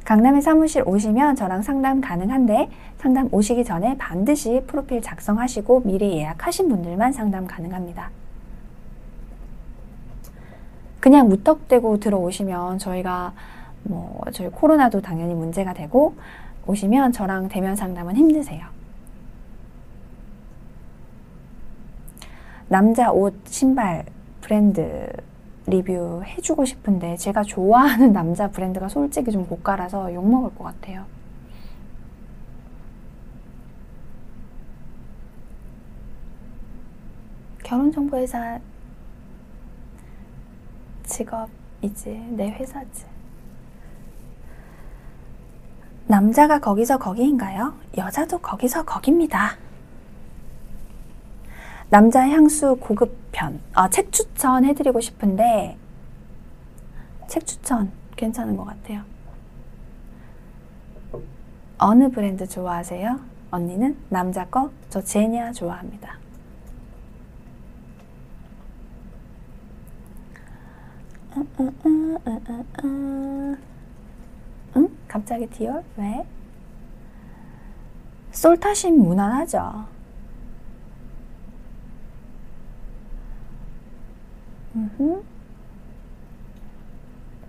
강남에 사무실 오시면 저랑 상담 가능한데 상담 오시기 전에 반드시 프로필 작성하시고 미리 예약하신 분들만 상담 가능합니다. 그냥 무턱대고 들어오시면 저희가 뭐 저희 코로나도 당연히 문제가 되고 오시면 저랑 대면 상담은 힘드세요. 남자 옷, 신발 브랜드 리뷰 해주고 싶은데 제가 좋아하는 남자 브랜드가 솔직히 좀 고가라서 욕먹을 것 같아요. 결혼정보회사 직업이지 내 회사지. 남자가 거기서 거기인가요? 여자도 거기서 거깁니다. 남자 향수 고급편. 아, 책 추천 해드리고 싶은데, 책 추천 괜찮은 것 같아요. 어느 브랜드 좋아하세요? 언니는 남자 거? 저 제니아 좋아합니다. 응? 갑자기 디올? 왜? 솔타심 무난하죠.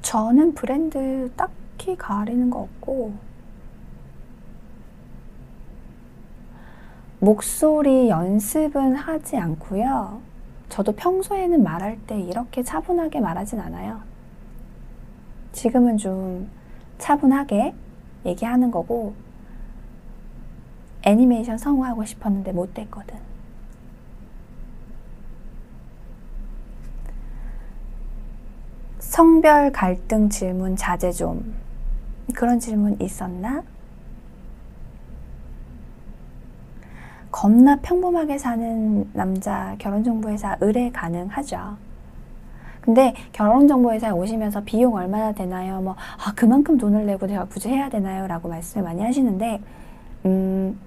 저는 브랜드 딱히 가리는 거 없고 목소리 연습은 하지 않고요. 저도 평소에는 말할 때 이렇게 차분하게 말하진 않아요. 지금은 좀 차분하게 얘기하는 거고 애니메이션 성우하고 싶었는데 못 됐거든. 성별 갈등 질문 자제 좀. 그 그런 질문 있었나? 겁나 평범하게 사는 남자 결혼정보회사 의뢰 가능하죠. 근데 결혼정보회사에 오시면서 비용 얼마나 되나요? 뭐, 아, 그만큼 돈을 내고 제가 굳이 해야 되나요? 라고 말씀을 많이 하시는데, 음,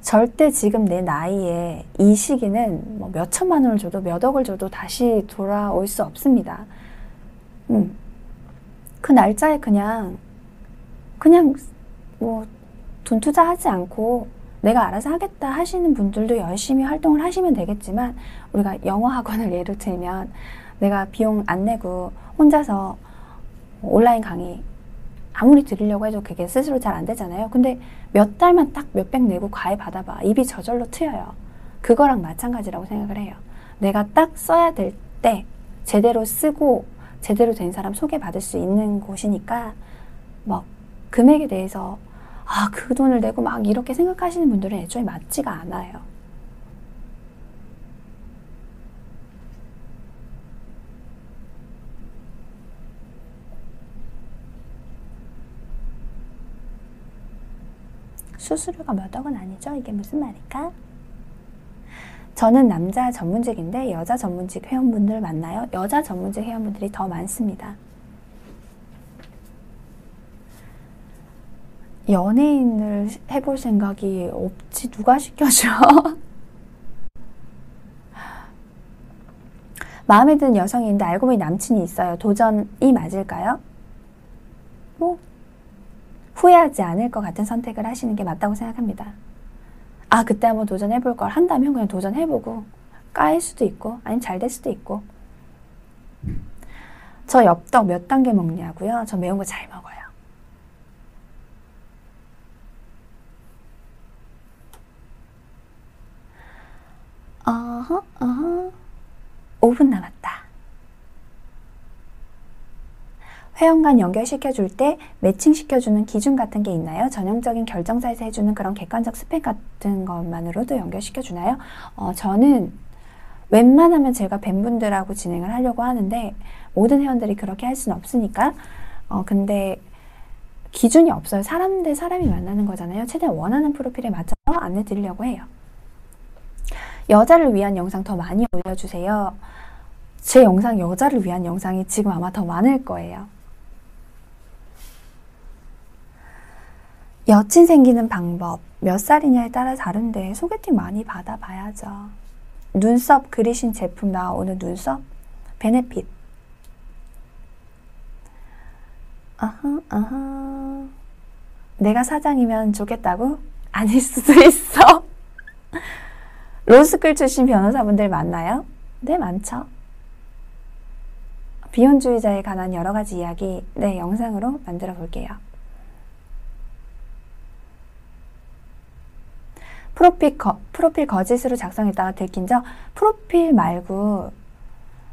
절대 지금 내 나이에 이 시기는 뭐 몇 천만 원을 줘도 몇 억을 줘도 다시 돌아올 수 없습니다. 음, 그 날짜에 그냥, 그냥 뭐 돈 투자하지 않고 내가 알아서 하겠다 하시는 분들도 열심히 활동을 하시면 되겠지만 우리가 영어 학원을 예로 들면 내가 비용 안 내고 혼자서 온라인 강의 아무리 들으려고 해도 그게 스스로 잘 안 되잖아요. 근데 몇 달만 딱 몇백 내고 과외 받아봐. 입이 저절로 트여요. 그거랑 마찬가지라고 생각을 해요. 내가 딱 써야 될 때 제대로 쓰고 제대로 된 사람 소개받을 수 있는 곳이니까 뭐 금액에 대해서 아, 그 돈을 내고 막 이렇게 생각하시는 분들은 애초에 맞지가 않아요. 수수료가 몇 억은 아니죠? 이게 무슨 말일까? 저는 남자 전문직인데 여자 전문직 회원분들 만나요? 여자 전문직 회원분들이 더 많습니다. 연예인을 해볼 생각이 없지 누가 시켜줘? 마음에 드는 여성이 있는데 알고 보니 남친이 있어요. 도전이 맞을까요? 뭐 후회하지 않을 것 같은 선택을 하시는 게 맞다고 생각합니다. 아 그때 한번 도전해볼 걸 한다면 그냥 도전해보고 까일 수도 있고 아니면 잘 될 수도 있고 저 엽떡 몇 단계 먹냐고요? 저 매운 거 잘 먹어요. 어허, 어허. 5분 남았다. 회원간 연결시켜줄 때 매칭시켜주는 기준 같은 게 있나요? 전형적인 결정사에서 해주는 그런 객관적 스펙 같은 것만으로도 연결시켜주나요? 어, 저는 웬만하면 제가 밴분들하고 진행을 하려고 하는데 모든 회원들이 그렇게 할 수는 없으니까 어, 근데 기준이 없어요. 사람 대 사람이 만나는 거잖아요. 최대한 원하는 프로필에 맞춰서 안내 드리려고 해요. 여자를 위한 영상 더 많이 올려주세요. 제 영상 여자를 위한 영상이 지금 아마 더 많을 거예요. 여친 생기는 방법 몇 살이냐에 따라 다른데 소개팅 많이 받아봐야죠. 눈썹 그리신 제품 나오는 눈썹 베네핏 아하 아하 내가 사장이면 좋겠다고? 아닐 수도 있어. 로스쿨 출신 변호사분들 많나요? 네, 많죠. 비혼주의자에 관한 여러 가지 이야기, 네, 영상으로 만들어 볼게요. 프로필, 거, 프로필 거짓으로 작성했다가 들킨 적, 프로필 말고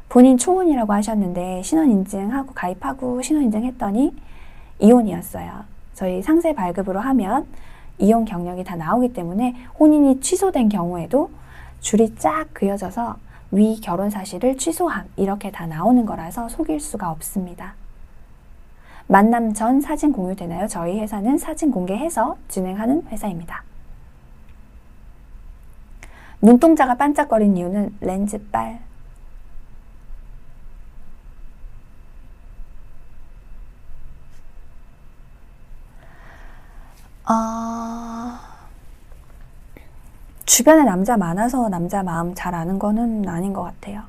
본인 초혼이라고 하셨는데 신원인증하고 가입하고 신원인증했더니 이혼이었어요. 저희 상세 발급으로 하면 이혼 경력이 다 나오기 때문에 혼인이 취소된 경우에도 줄이 쫙 그어져서 위 결혼 사실을 취소함 이렇게 다 나오는 거라서 속일 수가 없습니다. 만남 전 사진 공유되나요? 저희 회사는 사진 공개해서 진행하는 회사입니다. 눈동자가 반짝거린 이유는 렌즈빨. 아... 주변에 남자 많아서 남자 마음 잘 아는 거는 아닌 것 같아요.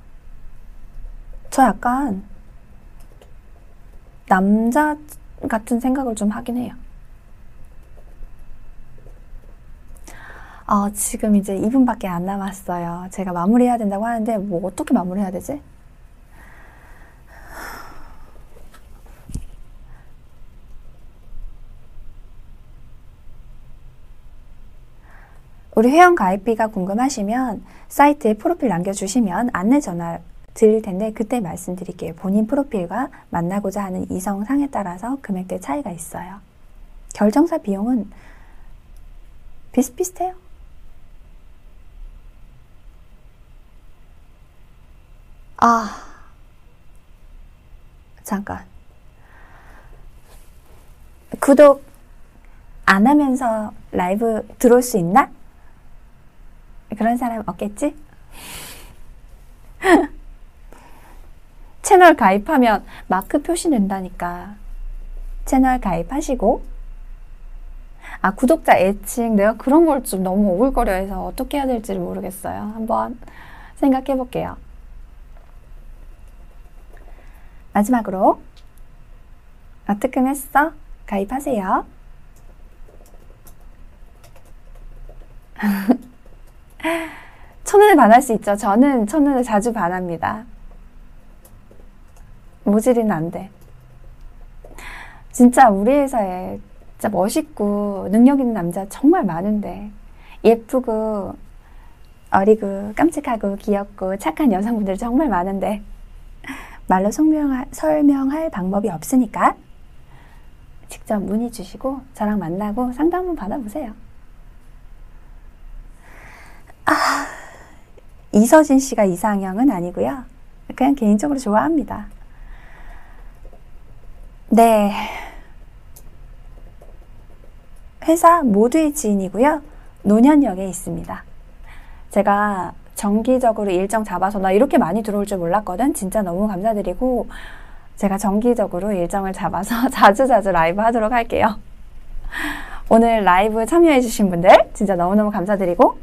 저 약간 남자 같은 생각을 좀 하긴 해요. 어, 지금 이제 2분밖에 안 남았어요. 제가 마무리해야 된다고 하는데 뭐 어떻게 마무리해야 되지? 우리 회원 가입비가 궁금하시면 사이트에 프로필 남겨주시면 안내 전화 드릴 텐데 그때 말씀드릴게요. 본인 프로필과 만나고자 하는 이성상에 따라서 금액대 차이가 있어요. 결정사 비용은 비슷비슷해요. 아, 잠깐. 구독 안 하면서 라이브 들어올 수 있나? 그런 사람 없겠지? 채널 가입하면 마크 표시된다니까. 채널 가입하시고. 아, 구독자 애칭. 내가 그런 걸 좀 너무 오글거려 해서 어떻게 해야 될지를 모르겠어요. 한번 생각해 볼게요. 마지막으로. 어떻게 했어? 가입하세요. 첫눈에 반할 수 있죠. 저는 첫눈에 자주 반합니다. 모질이는 안 돼. 진짜 우리 회사에 진짜 멋있고 능력 있는 남자 정말 많은데 예쁘고 어리고 깜찍하고 귀엽고 착한 여성분들 정말 많은데 말로 설명할, 설명할 방법이 없으니까 직접 문의 주시고 저랑 만나고 상담 한번 받아보세요. 아, 이서진 씨가 이상형은 아니고요. 그냥 개인적으로 좋아합니다. 네. 회사 모두의 지인이고요. 노년역에 있습니다. 제가 정기적으로 일정 잡아서 나 이렇게 많이 들어올 줄 몰랐거든. 진짜 너무 감사드리고 제가 정기적으로 일정을 잡아서 자주자주 라이브 하도록 할게요. 오늘 라이브 참여해주신 분들 진짜 너무너무 감사드리고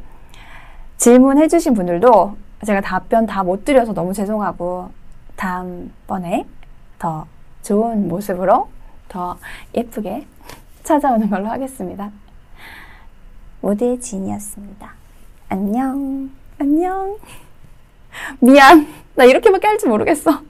질문해주신 분들도 제가 답변 다 못 드려서 너무 죄송하고 다음번에 더 좋은 모습으로 더 예쁘게 찾아오는 걸로 하겠습니다. 모두의 지인이었습니다. 안녕. 안녕. 미안. 나 이렇게밖에 할 줄 모르겠어.